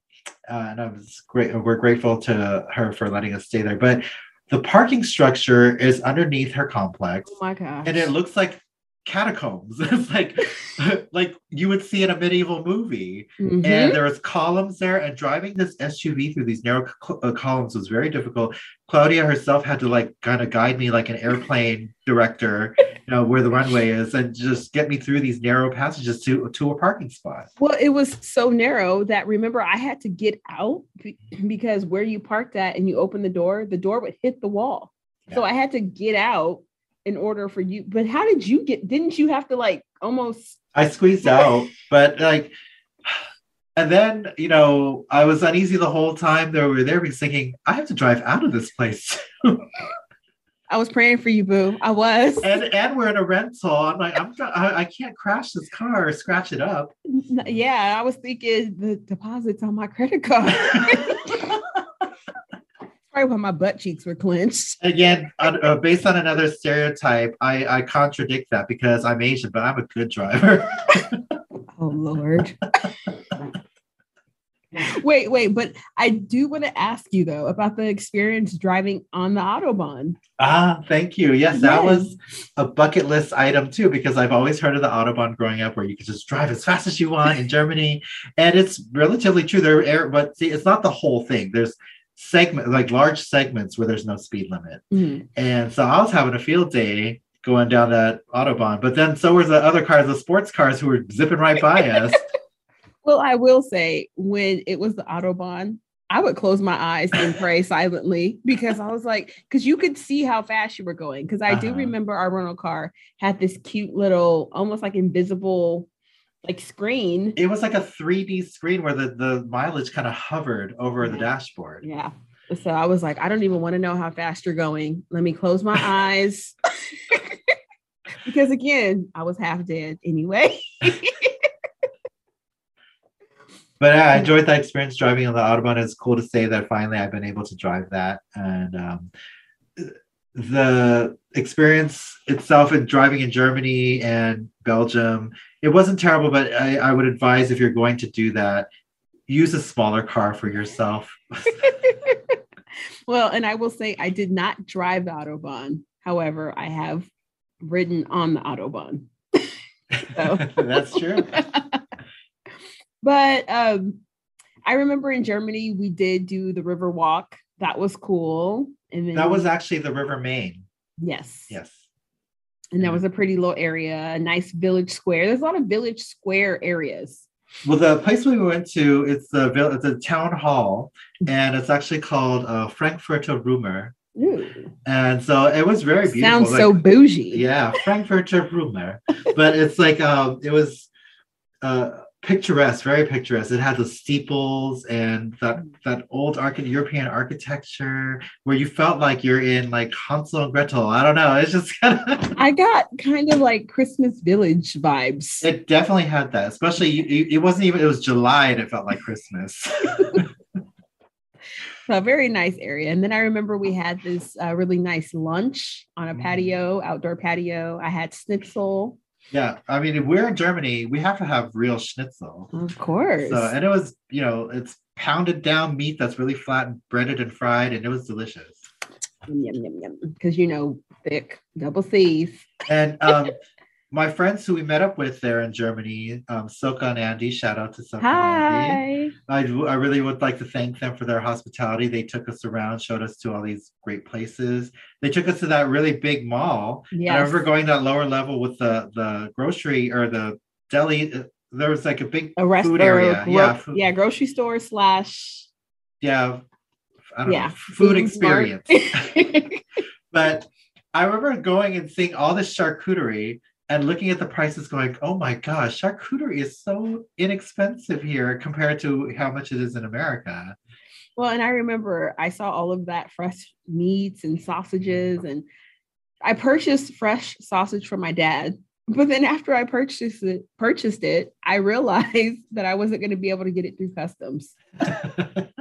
uh, and i was great we're grateful to her for letting us stay there but the parking structure is underneath her complex Oh my gosh. and it looks like catacombs. It's like like you would see in a medieval movie. Mhm. and there was columns there and driving this suv through these narrow co- uh, columns was very difficult. Claudia herself had to like kind of guide me like an airplane director you know where the runway is and just get me through these narrow passages to to a parking spot. Well, it was so narrow that remember I had to get out because where you parked at and you open the door, the door would hit the wall. So I had to get out in order for you. But how did you get? Didn't you have to like almost? i squeezed out but like and then you know i was uneasy the whole time that we were there because thinking i have to drive out of this place I was praying for you, boo. I was. And and we're in a rental. I'm like, I'm I, I can't crash this car or scratch it up. Yeah, I was thinking the deposits on my credit card. Probably when my butt cheeks were clenched. Again, uh, based on another stereotype, I, I contradict that because I'm Asian, but I'm a good driver. oh Lord. wait, wait, but I do want to ask you though about the experience driving on the Autobahn. Ah, thank you. Yes, that yes. was a bucket list item too, because I've always heard of the Autobahn growing up where you can just drive as fast as you want in Germany. And it's relatively true there, but see, it's not the whole thing. There's segment like large segments where there's no speed limit. Mm-hmm. And so I was having a field day going down that Autobahn, but then so were the other cars, the sports cars who were zipping right by us. Well, I will say when it was the Autobahn, I would close my eyes and pray silently because I was like, because you could see how fast you were going. Because I uh-huh. do remember our rental car had this cute little, almost like invisible, like screen. It was like a 3D screen where the, the mileage kind of hovered over yeah. the dashboard. Yeah. So I was like, I don't even want to know how fast you're going. Let me close my eyes. because again, I was half dead anyway. but yeah, I enjoyed that experience driving on the autobahn. It's cool to say that finally I've been able to drive that, and um, the experience itself in driving in Germany and Belgium, it wasn't terrible. But I, I would advise if you're going to do that, use a smaller car for yourself. well, and I will say I did not drive the autobahn. However, I have ridden on the autobahn. so that's true. But um, I remember in Germany we did do the river walk. That was cool. And then that was actually the River Main. Yes. Yes. And that was a pretty little area, a nice village square. There's a lot of village square areas. Well, the place we went to, it's the it's a town hall, and it's actually called uh, Frankfurter Römer. Ooh. And so it was very beautiful. Sounds like, so bougie. Yeah, Frankfurter Römer. but it's like um, it was uh, picturesque, very picturesque. It had the steeples and that that old arch- European architecture where you felt like you're in like Hansel and Gretel. I don't know. It's just kind of. I got kind of like Christmas Village vibes. It definitely had that, especially it wasn't even. It was July and it felt like Christmas. so a very nice area. And then I remember we had this uh, really nice lunch on a mm. patio, outdoor patio. I had schnitzel yeah, I mean, if we're in Germany, we have to have real schnitzel. Of course. So, and it was, you know, it's pounded down meat that's really flat and breaded and fried, and it was delicious. Yum yum yum. Because you know, thick double C's. And um, my friends who we met up with there in Germany, um, Soka and Andy, shout out to Soka Hi. and Andy. I, I really would like to thank them for their hospitality. They took us around, showed us to all these great places. They took us to that really big mall. Yes. And I remember going that lower level with the, the grocery or the deli. Uh, there was like a big a rest, food area. Gro- yeah. Food. Yeah. Grocery store slash. Yeah. I don't yeah. know. Food, food experience. but I remember going and seeing all this charcuterie and looking at the prices going oh my gosh charcuterie is so inexpensive here compared to how much it is in america. Well and i remember i saw all of that fresh meats and sausages and i purchased fresh sausage for my dad but then after i purchased it purchased it i realized that i wasn't going to be able to get it through customs.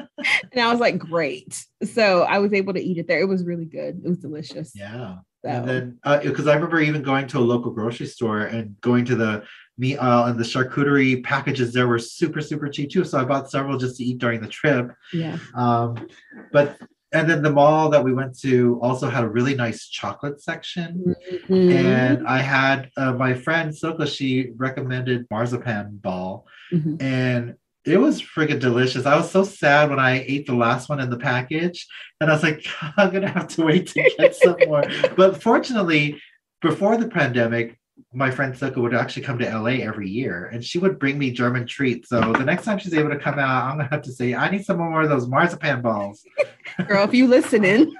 And i was like great. So i was able to eat it there. It was really good. It was delicious. Yeah so. And then, because uh, I remember even going to a local grocery store and going to the meat aisle, and the charcuterie packages there were super, super cheap too. So I bought several just to eat during the trip. Yeah. Um, but and then the mall that we went to also had a really nice chocolate section. Mm-hmm. And I had uh, my friend Soka, she recommended marzipan ball. Mm-hmm. And it was freaking delicious. I was so sad when I ate the last one in the package, and I was like, I'm gonna have to wait to get some more. But fortunately, before the pandemic, my friend Soka would actually come to LA every year, and she would bring me German treats. So the next time she's able to come out, I'm gonna have to say, I need some more of those marzipan balls. Girl, if you listening,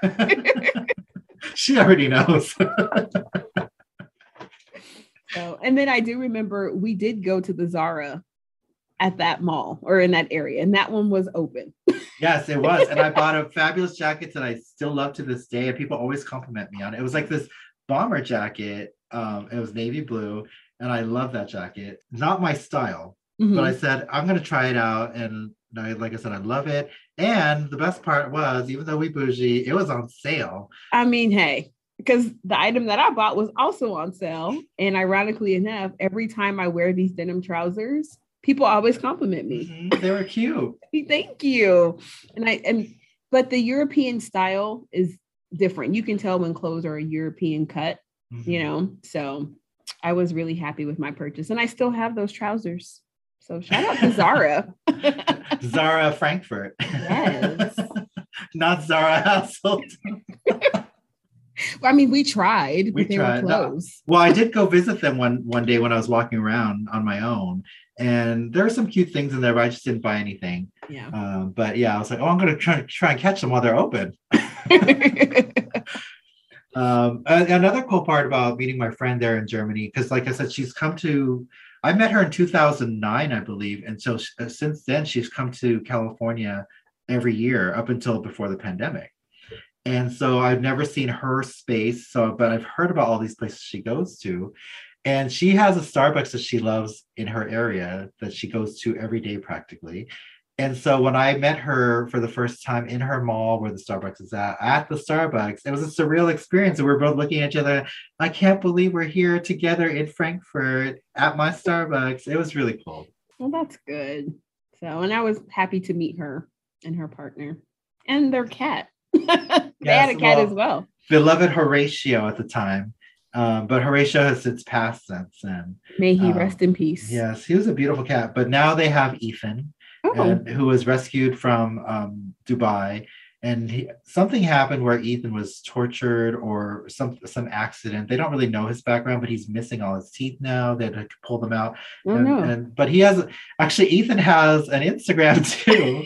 she already knows. so, and then I do remember we did go to the Zara at that mall or in that area, and that one was open. Yes, it was. And I bought a fabulous jacket that I still love to this day. And people always compliment me on it. It was like this bomber jacket. Um, it was navy blue. And I love that jacket. Not my style, Mhm. but I said, I'm going to try it out. And I, like I said, I love it. And the best part was, even though we bougie, it was on sale. I mean, hey, because the item that I bought was also on sale. And ironically enough, every time I wear these denim trousers, people always compliment me. Mhm, They were cute. Thank you. And I and but the European style is different. You can tell when clothes are a European cut, you Mhm. know. So I was really happy with my purchase. And I still have those trousers. So shout out to Zara. Zara Frankfurt. Yes. Not Zara Household. I mean, we tried, We but they tried. were No. Well, I did go visit them one one day when I was walking around on my own, and there were some cute things in there, but I just didn't buy anything. Yeah. Um, but yeah, I was like, oh, I'm gonna try try and catch them while they're open. Um, another cool part about meeting my friend there in Germany, because like I said, she's come to. I met her in 2009, I believe, and so uh, since then she's come to California every year up until before the pandemic. And so I've never seen her space, so but I've heard about all these places she goes to, and she has a Starbucks that she loves in her area that she goes to every day practically. And so when I met her for the first time in her mall where the Starbucks is at, at the Starbucks, it was a surreal experience. And we are both looking at each other. I can't believe we're here together in Frankfurt at my Starbucks. It was really cool. well, that's good. So, and I was happy to meet her and her partner and their cat. they had a cat well- as well. Beloved Horatio at the time. Um, but Horatio has since passed since then. May he um, rest in peace. Yes, he was a beautiful cat. But now they have Ethan. Oh, and who was rescued from um, Dubai. And he, something happened where Ethan was tortured or some some accident. They don't really know his background, but he's missing all his teeth now. They had to pull them out. oh and, no. and- but he has actually Ethan has an Instagram too.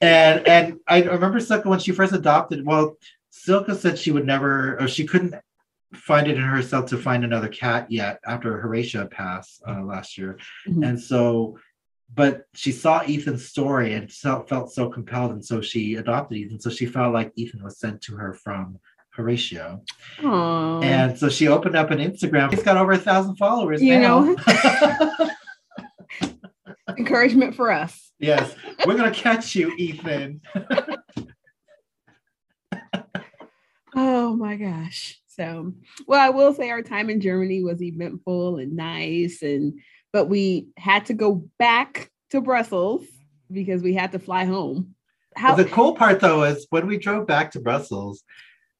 and and I remember Silka when she first adopted. Well, Silka said she would never or she couldn't find it in herself to find another cat yet after Horatio passed uh, last year. Mhm. And so, but she saw Ethan's story and felt so compelled, and so she adopted Ethan. So she felt like Ethan was sent to her from Horatio, Aw. and so she opened up an Instagram. He's got over a thousand followers. You now. encouragement for us. yes, we're gonna catch you, Ethan. Oh my gosh. So, well, I will say our time in Germany was eventful and nice and but we had to go back to Brussels because we had to fly home. How the cool part though is when we drove back to Brussels.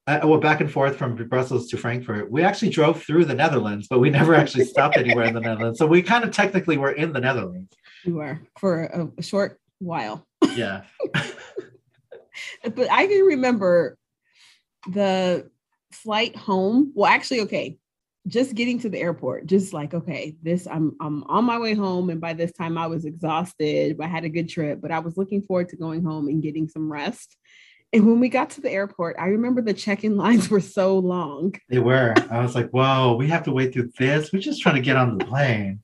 Uh, well, back and forth from Brussels to Frankfurt, we actually drove through the Netherlands, but we never actually stopped anywhere in the Netherlands. So we kind of technically were in the Netherlands. we were for a, a short while. Yeah. But I can remember the flight home. Well, actually, okay. Just getting to the airport, just like, okay, this I'm I'm on my way home. And by this time I was exhausted. But I had a good trip, but I was looking forward to going home and getting some rest. And when we got to the airport, I remember the check-in lines were so long. They were. I was like, whoa, we have to wait through this. We're just trying to get on the plane.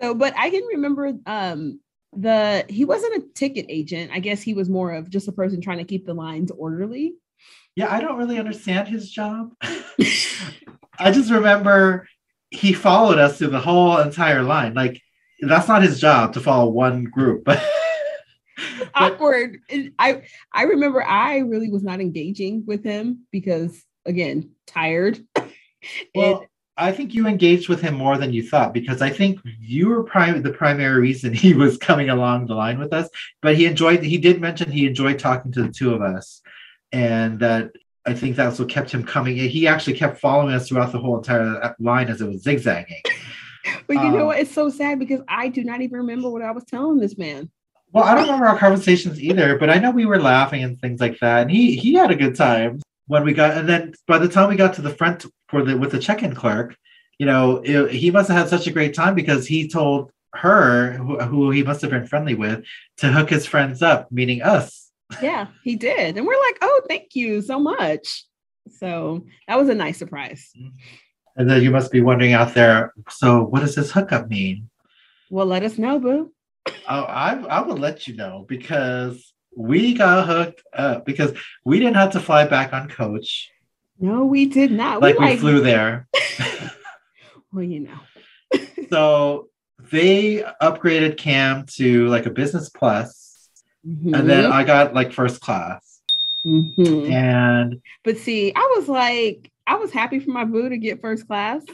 So, but I can remember um the he wasn't a ticket agent. I guess he was more of just a person trying to keep the lines orderly. Yeah, I don't really understand his job. I just remember he followed us through the whole entire line. Like, that's not his job to follow one group. But awkward. And I I remember I really was not engaging with him because again, tired. well, and I think you engaged with him more than you thought because I think you were prime the primary reason he was coming along the line with us. But he enjoyed. He did mention he enjoyed talking to the two of us, and that I think that's what kept him coming. He actually kept following us throughout the whole entire line as it was zigzagging. but you know um, what? It's so sad because I do not even remember what I was telling this man. Well, I don't remember our conversations either, but I know we were laughing and things like that. And he he had a good time when we got. And then by the time we got to the front for the with the check-in clerk, you know, it, he must have had such a great time because he told her who, who he must have been friendly with to hook his friends up, meaning us. Yeah, he did. And we're like, oh, thank you so much. So that was a nice surprise. Mm-hmm. And then you must be wondering out there. So what does this hookup mean? Well, let us know, boo. Oh, I I will let you know because we got hooked up because we didn't have to fly back on coach. No, we did not. Like we, flew there. well, you know. so they upgraded Cam to like a business plus, Mhm. and then I got like first class. Mhm. And But see, I was like, I was happy for my boo to get first class.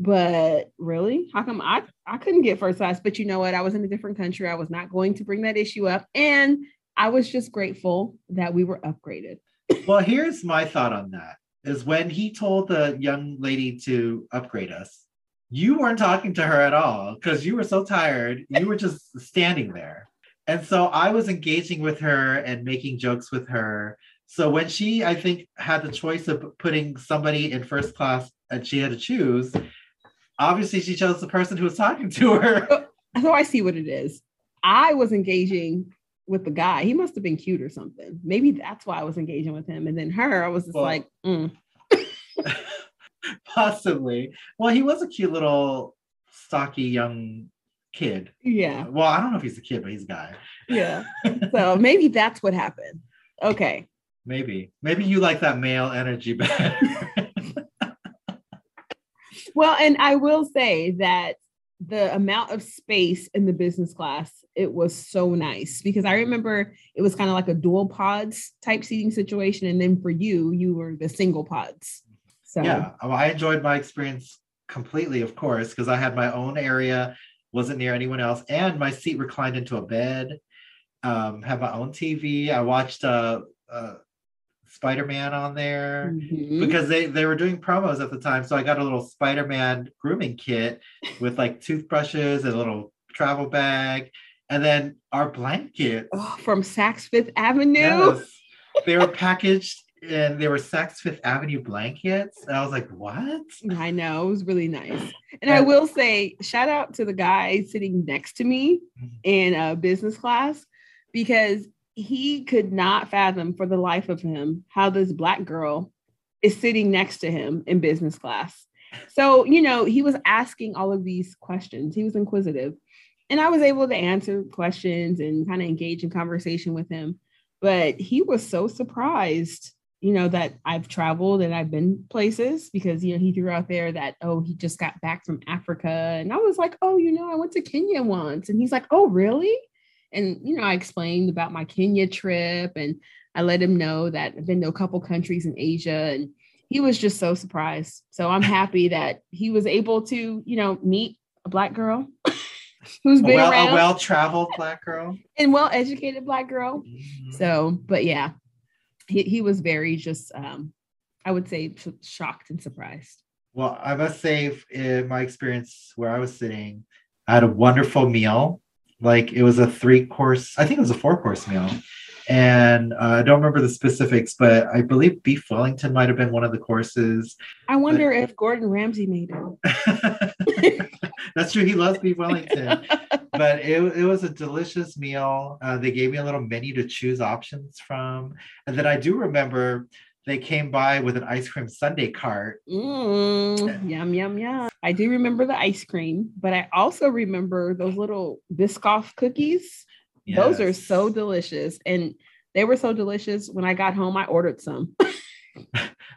But really, how come I I couldn't get first class? But you know what? I was in a different country. I was not going to bring that issue up, and I was just grateful that we were upgraded. well, here's my thought on that is when he told the young lady to upgrade us, you weren't talking to her at all because you were so tired. You were just standing there. And so I was engaging with her and making jokes with her. So when she, I think, had the choice of putting somebody in first class and she had to choose, obviously she chose the person who was talking to her. So I see what it is. I was engaging with the guy. He must have been cute or something. Maybe that's why I was engaging with him. And then her, I was just Well- like, mm. Possibly. Well, he was a cute little stocky young kid. yeah, uh, Well, I don't know if he's a kid, but he's a guy. yeah. so maybe that's what happened. Okay. Maybe. Maybe you like that male energy better. Well, and I will say that the amount of space in the business class, it was so nice because I remember it was kind of like a dual pods type seating situation. And then for you, you were the single pods. So yeah. Well, I enjoyed my experience completely, of course, because I had my own area, wasn't near anyone else, and my seat reclined into a bed. Um, had my own TV. I watched uh, uh Spider-Man on there. Mhm. because they they were doing promos at the time so i got a little spider-man grooming kit with like toothbrushes and a little travel bag and then our blanket Oh, from Saks Fifth Avenue. yes, they were packaged and they were Saks Fifth Avenue blankets. And I was like, what? I know it was really nice. And I will say, shout out to the guy sitting next to me Mhm. in a business class because he could not fathom for the life of him how this black girl is sitting next to him in business class. So, you know, he was asking all of these questions. He was inquisitive. And I was able to answer questions and kind of engage in conversation with him. But he was so surprised, you know, that I've traveled and I've been places because, you know, he threw out there that, oh, he just got back from Africa. And I was like, oh, you know, I went to Kenya once. And he's like, oh, really? And, you know, I explained about my Kenya trip and I let him know that I've been to a couple countries in Asia. And he was just so surprised. So I'm happy that he was able to, you know, meet a black girl who's been well, around a well-traveled black girl. and well educated black girl. Mhm. So, but yeah, he, he was very just, um, I would say, sh- shocked and surprised. Well, I must say, in my experience where I was sitting, I had a wonderful meal. Like it was a three course, I think it was a four course meal. And uh, I don't remember the specifics, but I believe beef Wellington might have been one of the courses. I wonder if Gordon Ramsay made it. That's true. He loves beef Wellington. but it, it was a delicious meal. Uh, they gave me a little menu to choose options from. And then I do remember they came by with an ice cream sundae cart. Mm, yum, yum, yum. I do remember the ice cream, but I also remember those little Biscoff cookies. Those are so delicious. And they were so delicious. When I got home, I ordered some.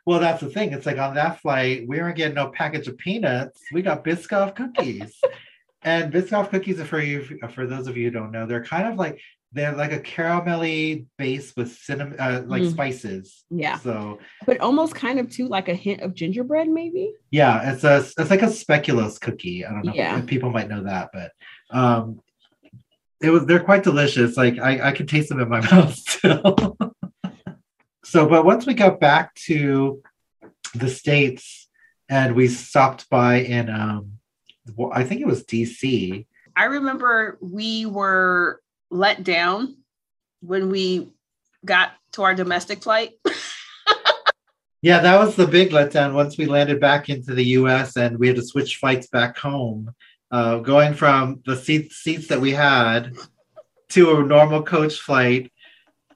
Well, that's the thing. It's like on that flight, we weren't getting no package of peanuts. We got Biscoff cookies. and Biscoff cookies are for you, for those of you who don't know, they're kind of like they're like a caramelly base with cinnamon, uh, like Mm. spices. Yeah. So But almost kind of too like a hint of gingerbread, maybe. yeah, it's a it's like a speculoos cookie. I don't know Yeah. if people might know that, but um, it was they're quite delicious. Like I I can taste them in my mouth still. so, but once we got back to the states and we stopped by in um, well, I think it was DC. I remember we were let down when we got to our domestic flight. Yeah, that was the big letdown once we landed back into the US and we had to switch flights back home. Uh, going from the seats seats that we had to a normal coach flight,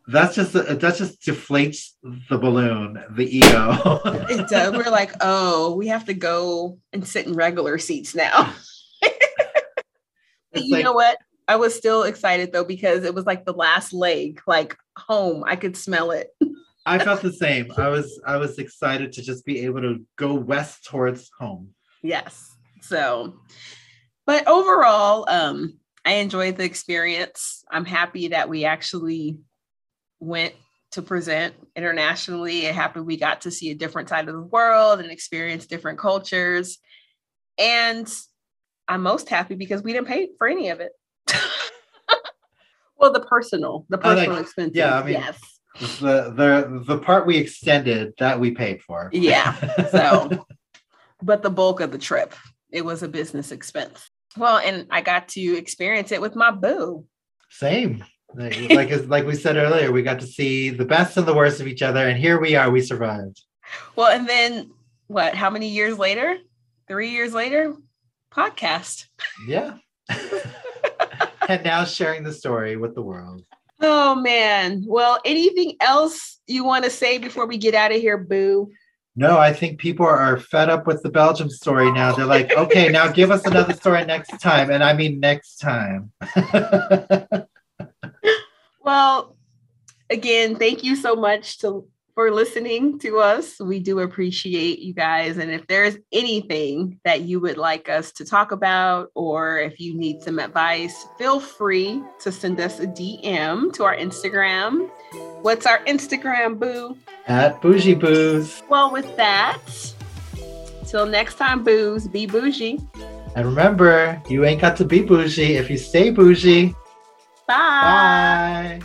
that's just that just deflates the balloon, the ego. It does. We're like, oh, we have to go and sit in regular seats now. But you like- know what? I was still excited though because it was like the last leg, like home. I could smell it. I felt the same. I was I was excited to just be able to go west towards home. Yes. So, but overall, um, I enjoyed the experience. I'm happy that we actually went to present internationally. I'm happy we got to see a different side of the world and experience different cultures. And I'm most happy because we didn't pay for any of it. well, the personal, the personal like, expenses. Yeah, I mean, yes. The the the part we extended that we paid for. Yeah. So, but the bulk of the trip, it was a business expense. Well, and I got to experience it with my boo. Same. Like like, like we said earlier, we got to see the best and the worst of each other, and here we are. We survived. Well, and then what? How many years later? Three years later, podcast. Yeah. and now sharing the story with the world. Oh man. Well, anything else you want to say before we get out of here, Boo? No, I think people are fed up with the Belgium story now. They're like, okay, now give us another story next time. And I mean next time. well, again, thank you so much to for listening to us. We do appreciate you guys. And if there's anything that you would like us to talk about, or if you need some advice, feel free to send us a DM to our Instagram. What's our Instagram, boo? At Bougie Boos. Well, with that, till next time, boos, be bougie. And remember, you ain't got to be bougie if you stay bougie. Bye. Bye.